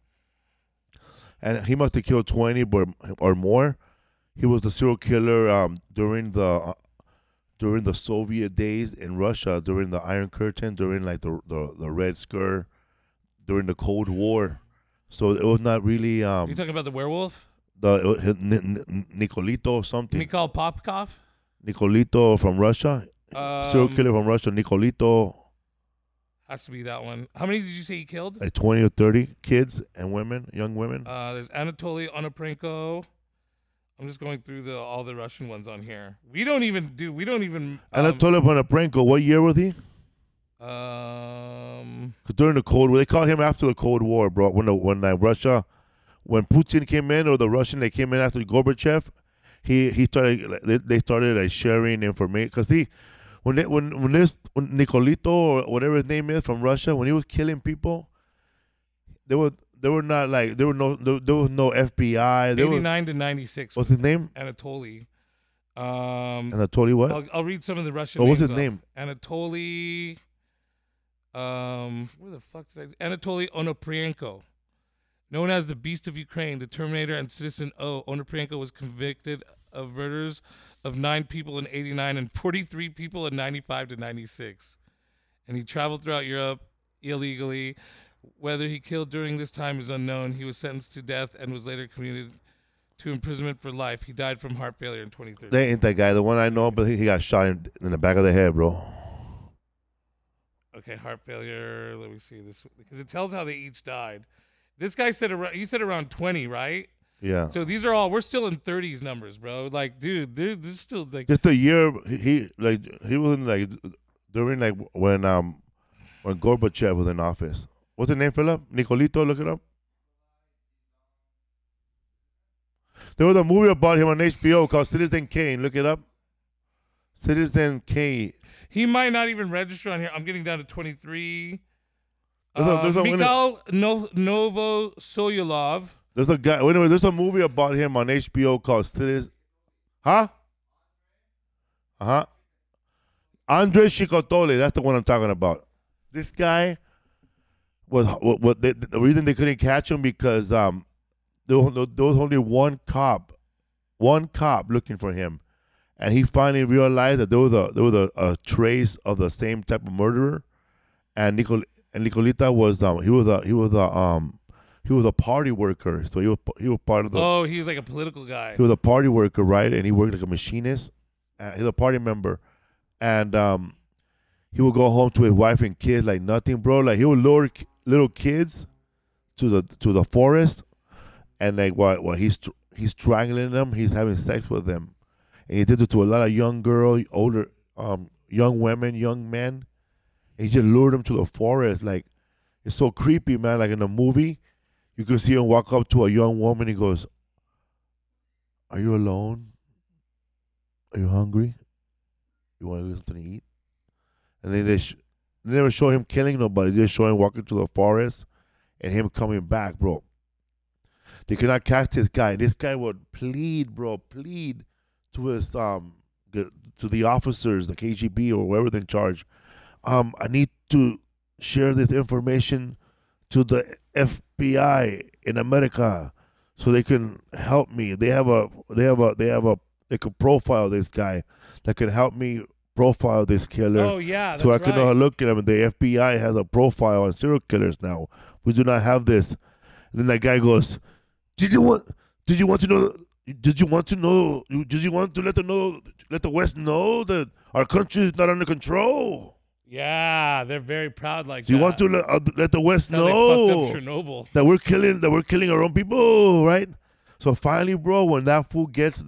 and he must have killed 20 or, or more. He was the serial killer um, during the uh, during the Soviet days in Russia, during the Iron Curtain, during like the the, the Red Scare, during the Cold War. So it was not really um, you talking about the werewolf? the was N- N- Nicolito or something. Mikhail Popkov? Nicolito from Russia, serial Um, killer from Russia. Nicolito, Has to be that one. How many did you say he killed? like 20 or 30 kids and women, young women. Uh, there's Anatoly Onoprienko. I'm just going through the all the Russian ones on here. We don't even do. We don't even. Um, Anatoly Bonaprenko, what year was he? um, during the Cold War, they caught him after the Cold War, bro. When the, when uh, Russia, when Putin came in, or the Russian they came in after Gorbachev, he he started they, they started like sharing information because he when they, when when this when Nicolito or whatever his name is from Russia when he was killing people, they were they were not like there were no there, there was no FBI. There was 89 to 96. what's his name? Anatoly. Um, Anatoly what? I'll, I'll read some of the Russian. Oh, what's his names off. name? Anatoly. Um, where the fuck did I? Anatoly Onoprienko, known as the Beast of Ukraine, the Terminator, and Citizen O. Onoprienko was convicted of murders of nine people in '89 and 43 people in '95 to '96, and he traveled throughout Europe illegally. Whether he killed during this time is unknown. He was sentenced to death and was later commuted to imprisonment for life. He died from heart failure in 2013. They ain't that guy. The one I know, but he, got shot in, in the back of the head, bro. Okay, heart failure. Let me see this because it tells how they each died. This guy said around. He said around 20, right? Yeah. So these are all. We're still in 30s numbers, bro. Like, dude, there's still like. just a year he, he like he was in like during like when um when Gorbachev was in office. What's his name, Philip? Nicolito, look it up. There was a movie about him on HBO called Citizen Kane. Look it up. Citizen K. He might not even register on here. I'm getting down to 23. There's a- Uh, there's Mikhail no- Novo Soyolov. There's a guy. Wait a minute. There's a movie about him on HBO called Citizen. Huh? Uh huh. Andrei Chikatilo. That's the one I'm talking about. This guy was what, what they, the reason they couldn't catch him because um there was, there was only one cop, one cop looking for him, and he finally realized that there was a there was a, a trace of the same type of murderer, and Nicol and Nicolita was um he was a he was a um he was a party worker, so he was he was part of the Oh, he was like a political guy. he was a party worker, right? And he worked like a machinist. Uh, he's a party member, and um, he would go home to his wife and kids like nothing, bro. Like he would lure little kids to the to the forest, and like while while he's he's strangling them, he's having sex with them, and he did it to a lot of young girl, older um young women, young men. He just lured them to the forest, like it's so creepy, man. Like in the movie, you can see him walk up to a young woman. He goes, are you alone? Are you hungry? You want to something to eat? And then they, sh- they never show him killing nobody. They just show him walking through the forest and him coming back, bro. They could not catch this guy. This guy would plead, bro, plead to his um to the officers, the KGB or whoever's in charge. Um, I need to share this information to the FBI in America so they can help me. They have a they have a they have a they could profile this guy that could help me profile this killer. Oh yeah, so I how right. to look at him. The FBI has a profile on serial killers now. We do not have this. And then that guy goes, "Did you want? Did you want to know? Did you want to know? Did you want to let the know? Let the West know that our country is not under control? Yeah, they're very proud like Do you that. want to let, uh, let the West know?" Chernobyl. that we're killing that we're killing our own people, right? So finally, bro, when that fool gets,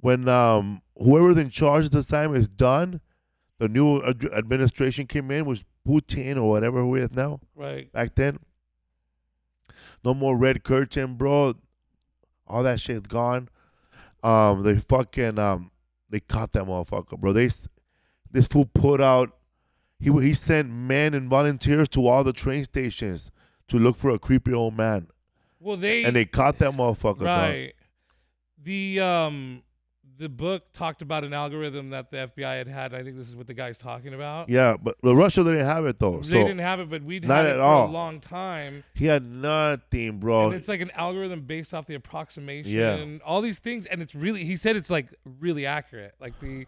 when um whoever's in charge at the time is done, the new ad- administration came in, was Putin or whatever who is now. Right. Back then, no more red curtain, bro. All that shit's gone. Um, they fucking um, they caught that motherfucker, bro. They this fool put out. He he sent men and volunteers to all the train stations to look for a creepy old man Well, they and they caught that motherfucker. dog. right. The um the book talked about an algorithm that the FBI had had. I think this is what the guy's talking about. Yeah, but, but Russia didn't have it though. They So didn't have it, but we'd Not had it at for all. a long time. he had nothing, bro. And it's like an algorithm based off the approximation, Yeah. all these things, and it's really. He said it's like really accurate. Like the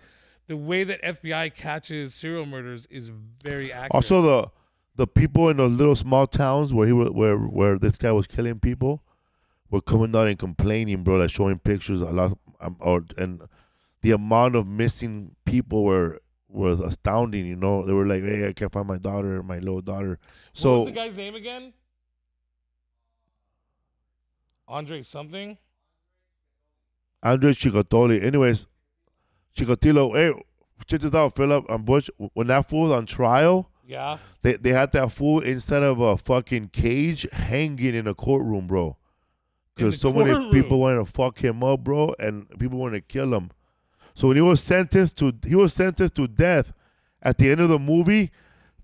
the way that FBI catches serial murders is very accurate. also, the the people in those little small towns where he wa- where where this guy was killing people were coming out and complaining, bro. Like showing pictures a lot, um, or and the amount of missing people were was astounding. You know, they were like, "Hey, I can't find my daughter, my little daughter." what So was the guy's name again? Andre something. Andrei Chikatilo. Anyways, Chikatilo, hey, check this out, Philip and Butch. When that fool was on trial, Yeah. they they had that fool instead of a fucking cage hanging in a courtroom, bro. Because so many people wanted to fuck him up, bro, and people wanted to kill him. So when he was sentenced to he was sentenced to death. At the end of the movie,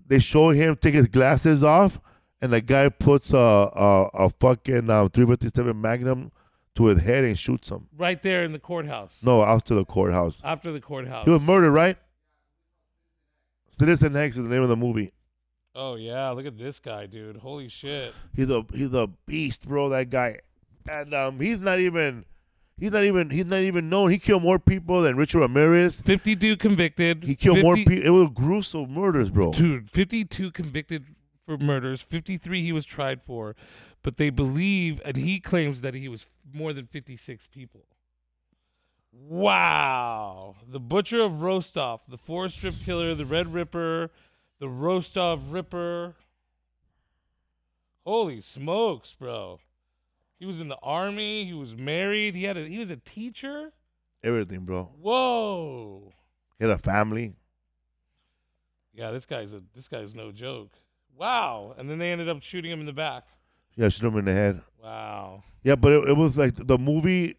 they show him take his glasses off, and the guy puts a a, a fucking um, 357 Magnum to his head and shoots him. Right there in the courthouse. No, after the courthouse. After the courthouse. He was murdered, right? Citizen X is the name of the movie. oh yeah, look at this guy, dude. Holy shit. He's a he's a beast, bro. That guy, and um, he's not even he's not even he's not even known. He killed more people than Richard Ramirez. 52 convicted. He killed more people. It was gruesome murders, bro. Dude, 52 convicted for murders, 53 he was tried for, but they believe, and he claims that he was more than 56 people. Wow. The Butcher of Rostov, the Forest Strip Killer, the Red Ripper, the Rostov Ripper. Holy smokes, bro. He was in the army, he was married, he had a he was a teacher. Everything, bro. Whoa. He had a family. Yeah, this guy's a this guy's no joke. Wow. And then they ended up shooting him in the back. Yeah, shoot him in the head. Wow. Yeah, but it, it was like the movie.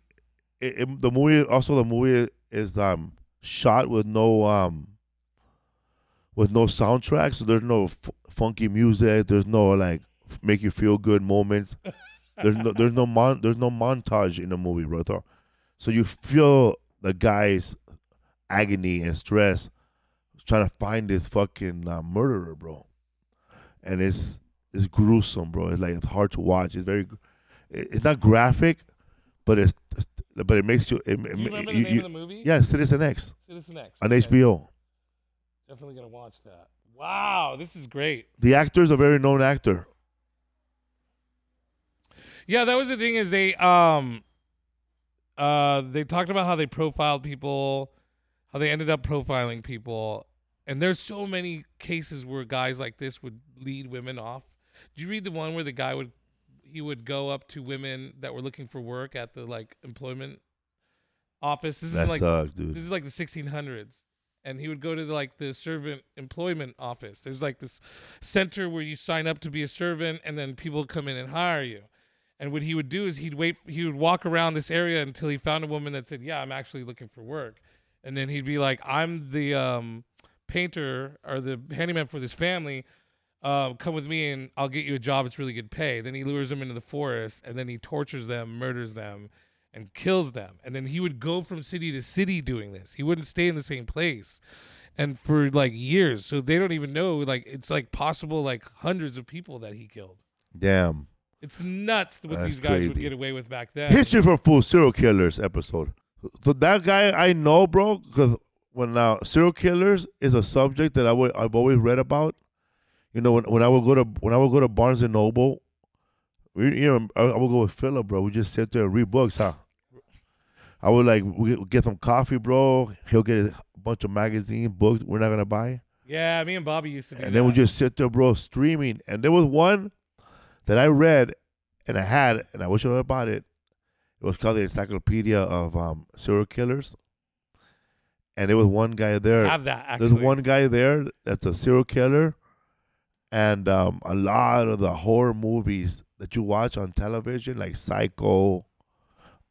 It, it- the movie also the movie is um shot with no um with no soundtrack. So there's no f- funky music. There's no like f- make you feel good moments. There's no there's no mon- there's no montage in the movie, brother. So you feel the guy's agony and stress trying to find this fucking uh, murderer, bro. And it's it's gruesome, bro. It's like it's hard to watch. It's very, it's not graphic, but it's, but it makes you. It, it, You remember the you- name you- of the movie? yeah, Citizen X Citizen X. on okay. HBO. Definitely gonna watch that. Wow, this is great. The actor is a very known actor. Yeah, that was the thing is they um uh they talked about how they profiled people, how they ended up profiling people, and there's so many cases where guys like this would lead women off. Did you read the one where the guy would he would go up to women that were looking for work at the like employment office? This That is like sucks, dude. this is like the 1600s and he would go to the, like the servant employment office there's like this center where you sign up to be a servant and then people come in and hire you and what he would do is he'd wait he would walk around this area until he found a woman that said yeah i'm actually looking for work and then he'd be like i'm the um, painter or the handyman for this family uh, come with me and I'll get you a job. It's really good pay. Then he lures them into the forest and then he tortures them, murders them, and kills them. And then he would go from city to city doing this. He wouldn't stay in the same place. And for like years. So they don't even know like it's like possible like hundreds of people that he killed. Damn. It's nuts what That's these guys would get away with back then. History for Fools Serial Killers episode. So that guy I know, bro, because when now serial killers is a subject that I would, I've always read about. You know, when, when I would go to when I would go to Barnes and Noble, we, you know, I, I would go with Philip, bro. We just sit there and read books, huh? I would like we get some coffee, bro. He'll get a bunch of magazine books we're not gonna buy, Yeah, me and Bobby used to do and that. then we just sit there, bro, streaming. And there was one that I read and I had, and I wish I knew about it. It was called the Encyclopedia of um, Serial Killers. And there was one guy there. have that actually. There's one guy there that's a serial killer, and um, a lot of the horror movies that you watch on television, like Psycho,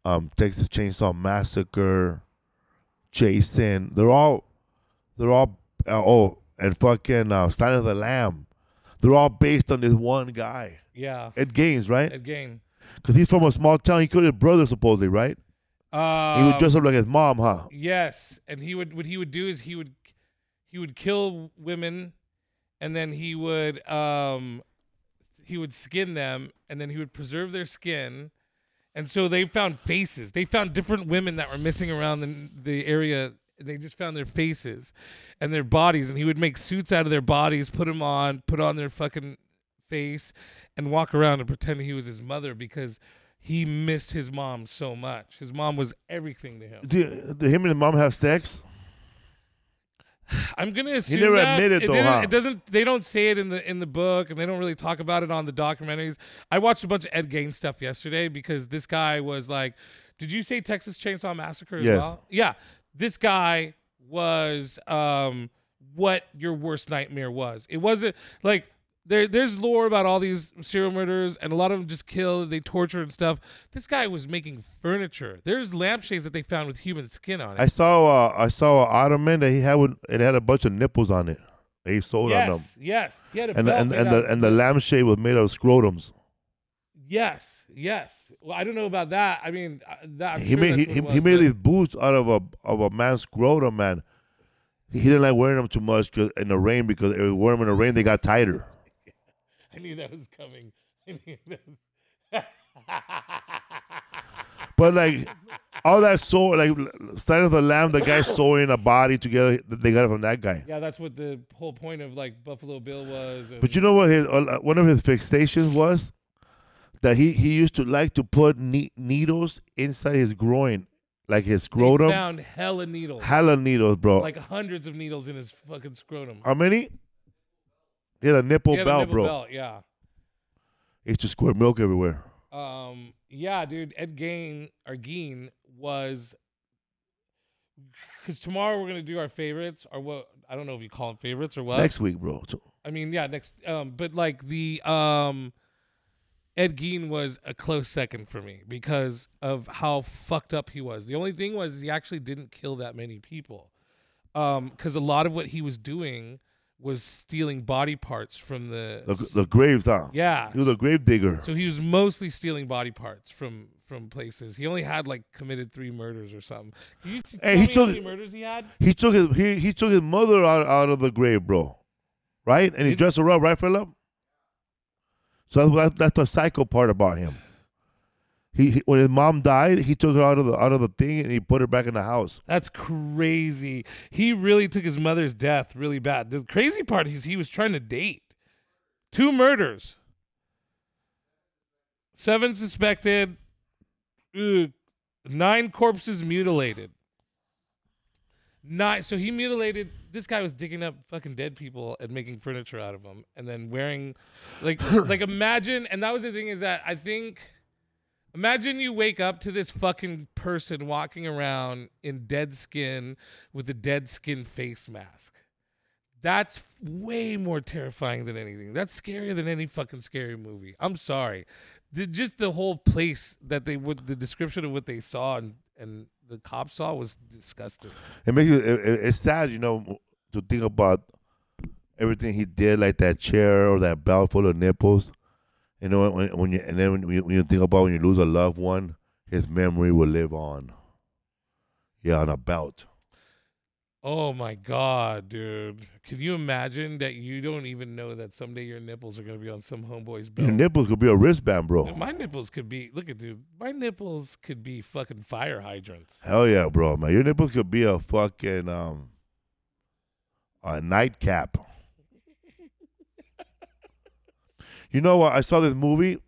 um, Texas Chainsaw Massacre, Jason, they're all, they're all, uh, oh, and fucking uh, Sign of the Lamb, they're all based on this one guy, Yeah. Ed Gaines, right? Again. Because he's from a small town. He killed his brother supposedly, right? Um, he would dress up like his mom, huh? Yes, and he would what he would do is he would he would kill women, and then he would um he would skin them, and then he would preserve their skin, and so they found faces. They found different women that were missing around the the area. They just found their faces and their bodies, and he would make suits out of their bodies, put them on, put on their fucking face, and walk around and pretend he was his mother because he missed his mom so much. His mom was everything to him. Did, did him and his mom have sex? I'm gonna assume he never that. admitted it though, huh? It doesn't. They don't say it in the in the book, and they don't really talk about it on the documentaries. I watched a bunch of Ed Gain stuff yesterday because this guy was like, "Did you say Texas Chainsaw Massacre as Yes. well?" Yeah, this guy was um what your worst nightmare was. It wasn't like there. There's lore about all these serial murders, and a lot of them just kill, they torture and stuff. This guy was making furniture. There's lampshades that they found with human skin on it. I saw uh, I saw an ottoman that he had with, it had a bunch of nipples on it. They sold on them, yes, yes. He had a and the, and, and the and the lampshade was made of scrotums. Yes, yes. Well, I don't know about that. I mean, uh, that I'm he sure made he, he, it he made these boots out of a of a man's scrotum, man. He didn't like wearing them too much 'cause in the rain because if you wear them in the rain, they got tighter. I knew that was coming. I knew that was. But like all that sew, like sign of the lamb, the guy sewing a body together, they got it from that guy. yeah, that's what the whole point of like Buffalo Bill was. And But you know what? His uh, one of his fixations was that he he used to like to put ne- needles inside his groin, like his scrotum. found hella needles, Hella needles, bro. like hundreds of needles in his fucking scrotum. How many? He had a nipple had a belt, nipple bro. belt, yeah. He used to squirt milk everywhere. Um, yeah, dude. Ed Gain or Gein was because tomorrow we're gonna do our favorites or what? I don't know if you call them favorites or what. Next week, bro. I mean, yeah, next. Um, but like the um, Ed Gein was a close second for me because of how fucked up he was. The only thing was he actually didn't kill that many people. um, because a lot of what he was doing was stealing body parts from the, The, the graves, huh? yeah. He was a grave digger. So he was mostly stealing body parts from from places. He only had like committed three murders or something. Can you t- Hey, he me how many murders he had? He took his he, he took his mother out, out of the grave, bro. Right? And he dressed her up, right, Philip? So that's, that's the psycho part about him. He, he when his mom died, he took her out of the out of the thing and he put her back in the house. That's crazy. He really took his mother's death really bad. The crazy part is he was trying to date. Two murders. Seven suspected. Ugh. Nine corpses mutilated. Nine. So he mutilated. This guy was digging up fucking dead people and making furniture out of them, and then wearing, like, like imagine. And that was the thing is that I think, imagine you wake up to this fucking person walking around in dead skin with a dead skin face mask. That's way more terrifying than anything. That's scarier than any fucking scary movie. I'm sorry. The, just the whole place that they would, the description of what they saw and, and the cops saw was disgusting. It makes it, it, it's sad, you know, to think about everything he did, like that chair or that belt full of nipples. You know, when, when you and then when you, when you think about when you lose a loved one, his memory will live on. Yeah, on a belt. Oh my god, dude! Can you imagine that you don't even know that someday your nipples are gonna be on some homeboy's belt? Your nipples could be a wristband, bro. My nipples could be. Look at dude. My nipples could be fucking fire hydrants. Hell yeah, bro, man. Your nipples could be a fucking um a nightcap. You know what? I saw this movie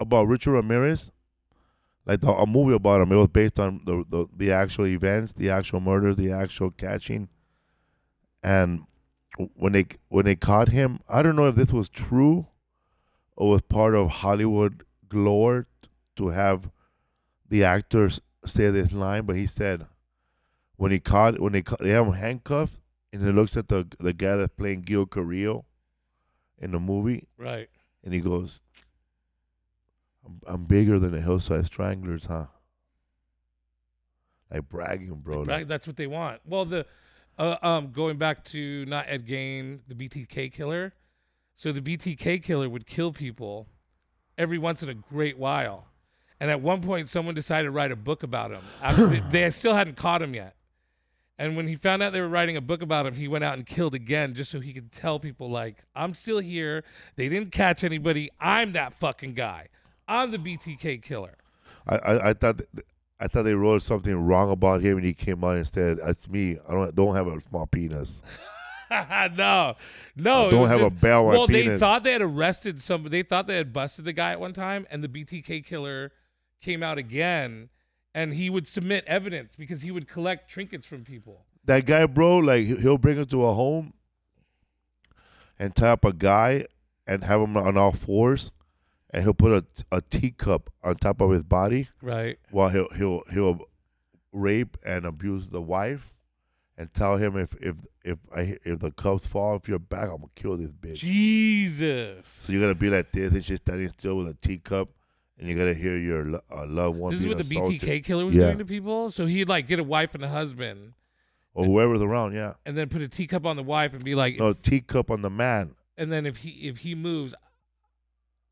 about Richard Ramirez. Like the, a movie about him. It was based on the, the the actual events, the actual murders, the actual catching. And when they when they caught him, I don't know if this was true or was part of Hollywood glory to have the actors say this line, but he said when he caught when they caught, they have him handcuffed, and he looks at the the guy that's playing Gil Carrillo in the movie, Right. And he goes, "I'm, I'm bigger than the Hillside Stranglers, huh?" Like bragging, bro. Like, that's what they want. Well, the uh, um going back to not Ed Gain, the BTK killer. So the BTK killer would kill people every once in a great while. And at one point, someone decided to write a book about him. They still hadn't caught him yet. And when he found out they were writing a book about him, he went out and killed again just so he could tell people, like, I'm still here. They didn't catch anybody. I'm that fucking guy. I'm the BTK killer. I, I I thought th- I thought they wrote something wrong about him, and he came out and said, "It's me. I don't don't have a small penis. no, no. I don't have a bell Well, they penis." thought they had arrested some. They thought they had busted the guy at one time, and the BTK killer came out again, and he would submit evidence because he would collect trinkets from people. that guy, bro, like he- he'll bring him to a home and tie up a guy and have him on all fours, and he'll put a, a teacup on top of his body Right. while he'll he'll he'll rape and abuse the wife, and tell him if if if I if the cups fall off your back, I'm gonna kill this bitch. Jesus. So you gotta be like this, and she's standing still with a teacup, and you gotta hear your uh, loved one This is being what the BTK killer was Yeah. doing to people. So he'd like get a wife and a husband, or whoever's around. Yeah, and then put a teacup on the wife and be like, no teacup on the man, and then if he if he moves,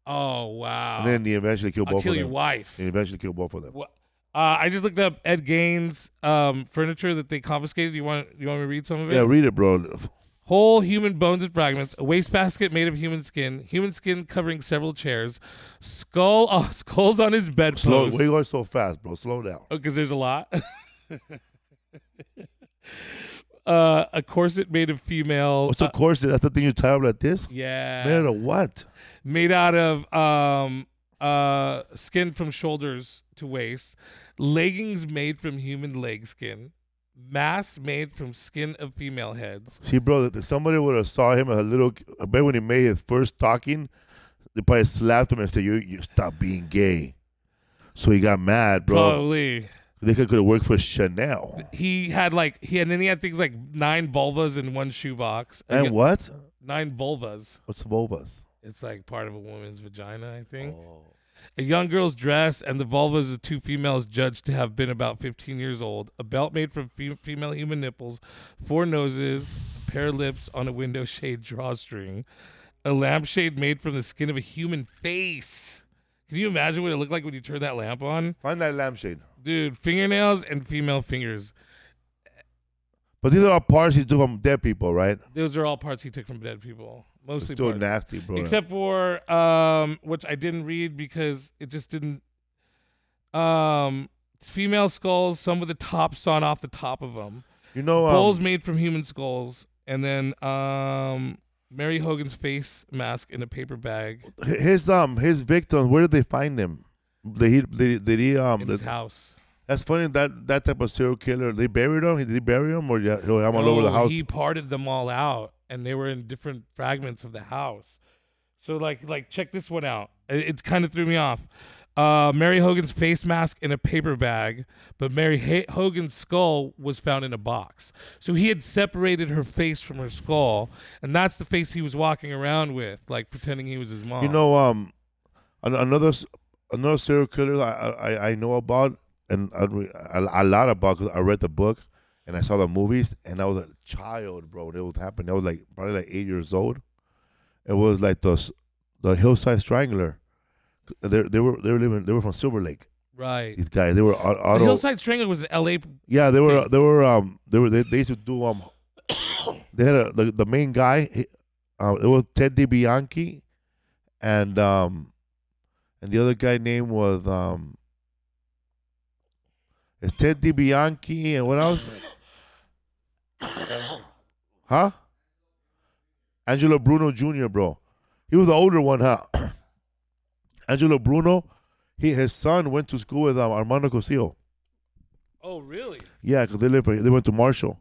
oh wow, and then he eventually kill I'll both kill of your wife. And eventually kill both of them. Wha- Uh, I just looked up Ed Gaines' um, furniture that they confiscated. You want you want me to read some of it? Yeah, read it, bro. Whole human bones and fragments, a wastebasket made of human skin, human skin covering several chairs, skull uh, skulls on his Slow. bedpost. Why you going so fast, bro? Slow down. Oh, because there's a lot. uh, a corset made of female. What's uh, corset? That's the thing you tie up like this. yeah, Man, of what? made out of um uh skin from shoulders to waist, leggings made from human leg skin, masks made from skin of female heads. See, bro, somebody would have saw him a little. I bet when he made his first talking, they probably slapped him and said, "You, you stop being gay." So he got mad, bro. Probably. They could have worked for Chanel. He had like he had and then he had things like nine vulvas in one shoebox. And He- what? Nine vulvas. What's vulvas? It's like part of a woman's vagina, I think. Oh. A young girl's dress and the vulvas of two females judged to have been about 15 years old. A belt made from fe- female human nipples, four noses, a pair of lips on a window shade drawstring, a lampshade made from the skin of a human face. Can you imagine what it looked like when you turned that lamp on? Find that lampshade. Dude, fingernails and female fingers. But these are all parts he took from dead people, right? Those are all parts he took from dead people. Mostly Still parts. nasty, bro. except for um which I didn't read because it just didn't um female skulls some with the top sawn off the top of them you know, bowls um, made from human skulls and then um Mary Hogan's face mask in a paper bag his um his victims. Where did they find him? Did he did, did he um? in his did- house that's funny. That that type of serial killer. They buried him. Did they bury him or yeah? I'm all over the house. he parted them all out and they were in different fragments of the house so like like check this one out it, it kind of threw me off uh, Mary Hogan's face mask in a paper bag, but Mary ha- Hogan's skull was found in a box. So he had separated her face from her skull, and that's the face he was walking around with, like pretending he was his mom. You know, um, an- another another serial killer I I, I know about and a lot about because I read the book and I saw the movies and I was a child, bro. It was happening. I was like probably like eight years old. It was like the the Hillside Strangler. They they were they were living they were from Silver Lake. right? These guys they were au- The. Hillside Strangler was an L.A. Yeah, they were they were um they were they, they used to do um they had a the, the main guy he, uh, it was Ted DiBianchi and um and the other guy name was um it's Ted DiBianchi and what else? huh? Angelo Bruno Jr. bro. He was the older one, huh? Angelo Bruno, he his son went to school with um, Armando Cosillo. Oh, really? Yeah, because they live. They went to Marshall,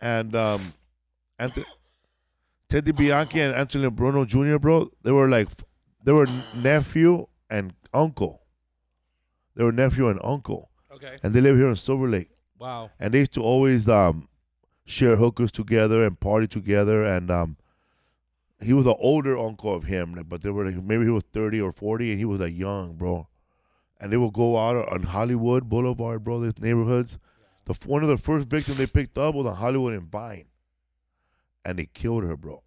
and um, Anthony, Ted DiBianchi and Anthony Bruno Jr. Bro, they were like, they were nephew and uncle. They were nephew and uncle, Okay. and they live here in Silver Lake. Wow. And they used to always um, share hookers together and party together. And um, he was an older uncle of him, but they were like maybe he was thirty or forty, and he was like young, bro. And they would go out on Hollywood Boulevard, bro, these neighborhoods. The one of the first victims they picked up was on Hollywood and Vine, and they killed her, bro.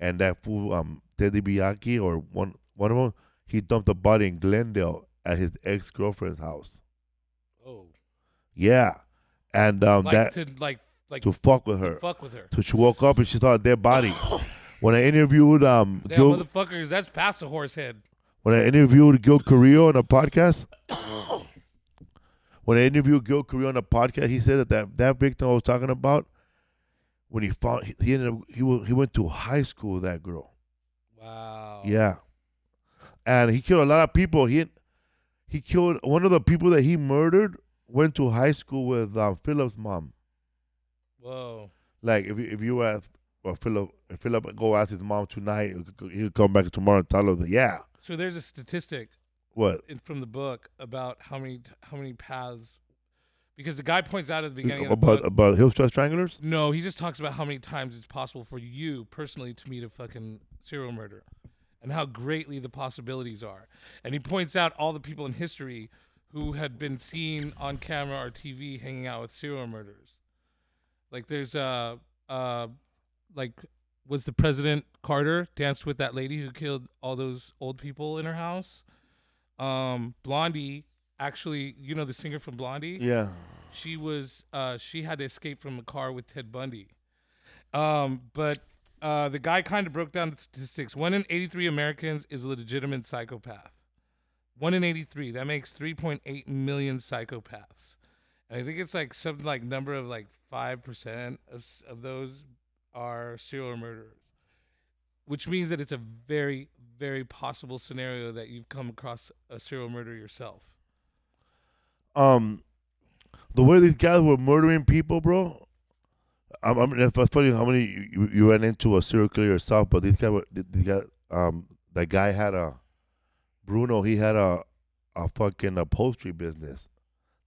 And that fool, um, Teddy Bianchi or one one of them, he dumped a body in Glendale at his ex girlfriend's house. Oh. Yeah, and um, Like that to like like to fuck with her. fuck with her. So she woke up and she saw a dead body. When I interviewed um Damn Gil, motherfuckers, that's past the horse head. when I interviewed Gil Carrillo on a podcast, when I interviewed Gil Carrillo on a podcast, he said that that, that victim I was talking about, when he found he, he ended up he wa- he went to high school with that girl. Wow. Yeah, and he killed a lot of people. He he killed one of the people that he murdered. Went to high school with um, Philip's mom. Whoa. Like if you, if you ask well, Philip, if Philip go ask his mom tonight, he'll- come back tomorrow and tell her that yeah. So there's a statistic What? in, from the book about how many how many paths because the guy points out at the beginning of the About book. about Hillside Stranglers? No, he just talks about how many times it's possible for you personally to meet a fucking serial murderer and how greatly the possibilities are. And he points out all the people in history who had been seen on camera or TV hanging out with serial murderers. Like there's uh uh like was the president Carter danced with that lady who killed all those old people in her house? Um Blondie actually, you know the singer from Blondie? Yeah. she was uh, she had to escape from a car with Ted Bundy. Um, but uh, the guy kind of broke down the statistics. One in 83 Americans is a legitimate psychopath. One in 83. That makes 3.8 million psychopaths. And I think it's like something like number of like five percent of of those are serial murderers, which means that it's a very very possible scenario that you've come across a serial murder yourself. Um, the way these guys were murdering people, bro. I'm, I mean, it's funny how many you, you, you ran into a serial killer yourself, but these guys were these guys. Um, that guy had a Bruno. He had a a fucking upholstery business.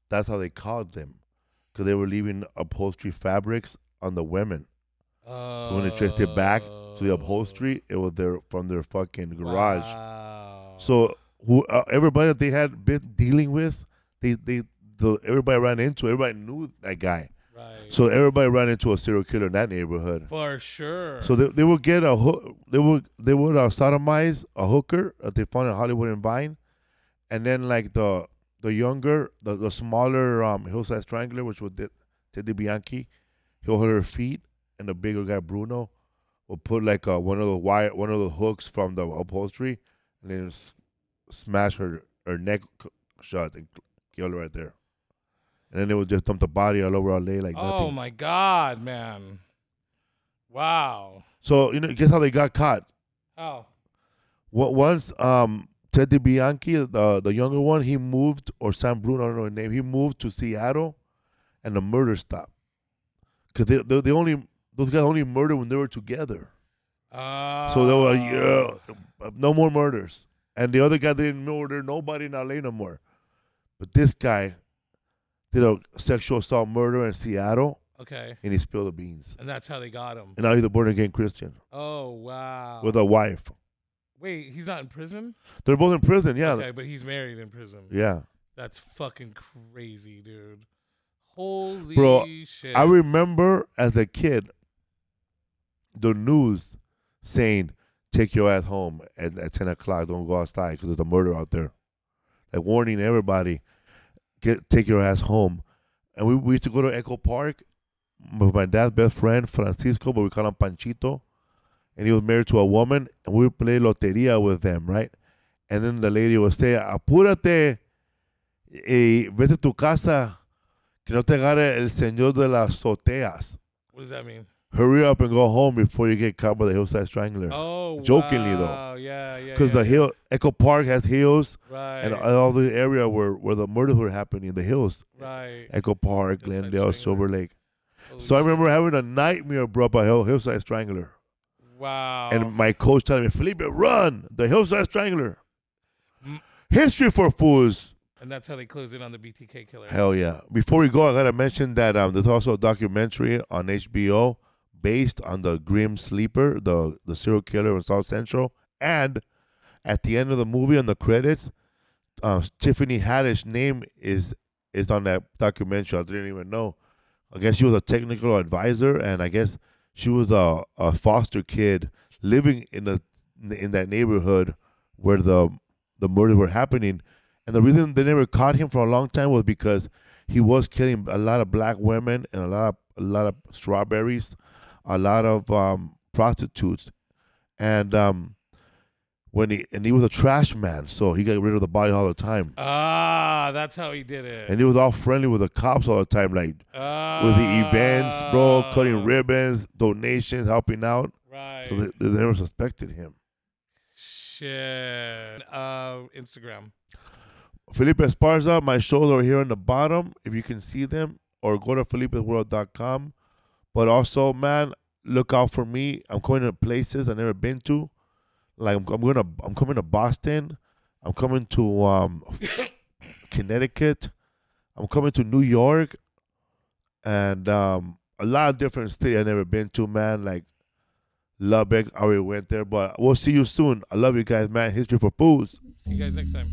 That's how they called them, because they were leaving upholstery fabrics on the women. So when they traced it back to the upholstery, it was their from their fucking garage. Wow. So who uh, everybody that they had been dealing with, they they the everybody ran into. Everybody knew that guy. Right. So everybody ran into a serial killer in that neighborhood. For sure. So they, they would get a hook. They would they would uh, sodomize a hooker that they found in Hollywood and Vine, and then like the the younger, the, the smaller um, hillside strangler, which was Teddy Bianchi, he'll hold her feet, and the bigger guy Bruno will put like uh, one of the wire, one of the hooks from the upholstery, and then s- smash her her neck c- shut and kill her right there. And then they would just dump the body all over LA like oh nothing. my god, man. Wow. So you know, guess how they got caught? Oh. What once um Ted DiBianchi, the the younger one, he moved or Sam Bruno, I don't know his name. He moved to Seattle, and the murder stopped. Cause they they, they only those guys only murdered when they were together. Uh, So they were yeah, no more murders. And the other guy didn't murder nobody in LA no more. But this guy did a sexual assault murder in Seattle, Okay. and he spilled the beans. And that's how they got him. And now he's a born again Christian Oh wow. with a wife. Wait, he's not in prison? They're both in prison. Yeah, Okay, but he's married in prison. yeah. That's fucking crazy, dude. Holy Bro, shit. I remember as a kid the news saying, "Take your ass home at, at ten o'clock. Don't go outside because there's a murder out there." Like warning everybody, get take your ass home. And we, we used to go to Echo Park with my dad's best friend Francisco, but we call him Panchito, and he was married to a woman, and we would play loteria with them, right? And then the lady would say, "Apúrate, y vete a tu casa." Que no te agarre el señor de las azoteas. what does that mean? Hurry up and go home before you get caught by the hillside strangler. Oh, Jokingly, though. Yeah, yeah. Because yeah, the hill, Echo Park has hills, Right. and all the area where, where the murders were happening, in the hills, right. Echo Park, Hillside Glendale, Strangler. Silver Lake. Holy So I remember having a nightmare, bro, about hill, hillside strangler, Wow. and my coach telling me, "Felipe, run the hillside strangler." Mm. History for fools. And that's how they close in on the BTK killer. Hell yeah! Before we go, I gotta mention that um, there's also a documentary on HBO based on the Grim Sleeper, the the serial killer in South Central, and at the end of the movie, on the credits, uh, Tiffany Haddish's name is is on that documentary. I didn't even know. I guess she was a technical advisor, and I guess she was a, a foster kid living in the in that neighborhood where the the murders were happening. And the reason they never caught him for a long time was because he was killing a lot of black women and a lot of a lot of strawberries, a lot of um, prostitutes, and um, when he and he was a trash man, so he got rid of the body all the time. Ah, that's how he did it. And he was all friendly with the cops all the time, like Ah, with the events, bro, cutting ribbons, donations, helping out. Right. So they, they never suspected him. Shit. Uh, Instagram. Felipe Esparza, my shows are here on the bottom if you can see them, or go to FelipeWorld.com. But also, man, look out for me. I'm going to places I've never been to. Like I'm, I'm gonna, I'm coming to Boston. I'm coming to um, Connecticut. I'm coming to New York, and um, a lot of different states I've never been to, man. Like Lubbock, I already went there, but we'll see you soon. I love you guys, man. History for fools. See you guys next time.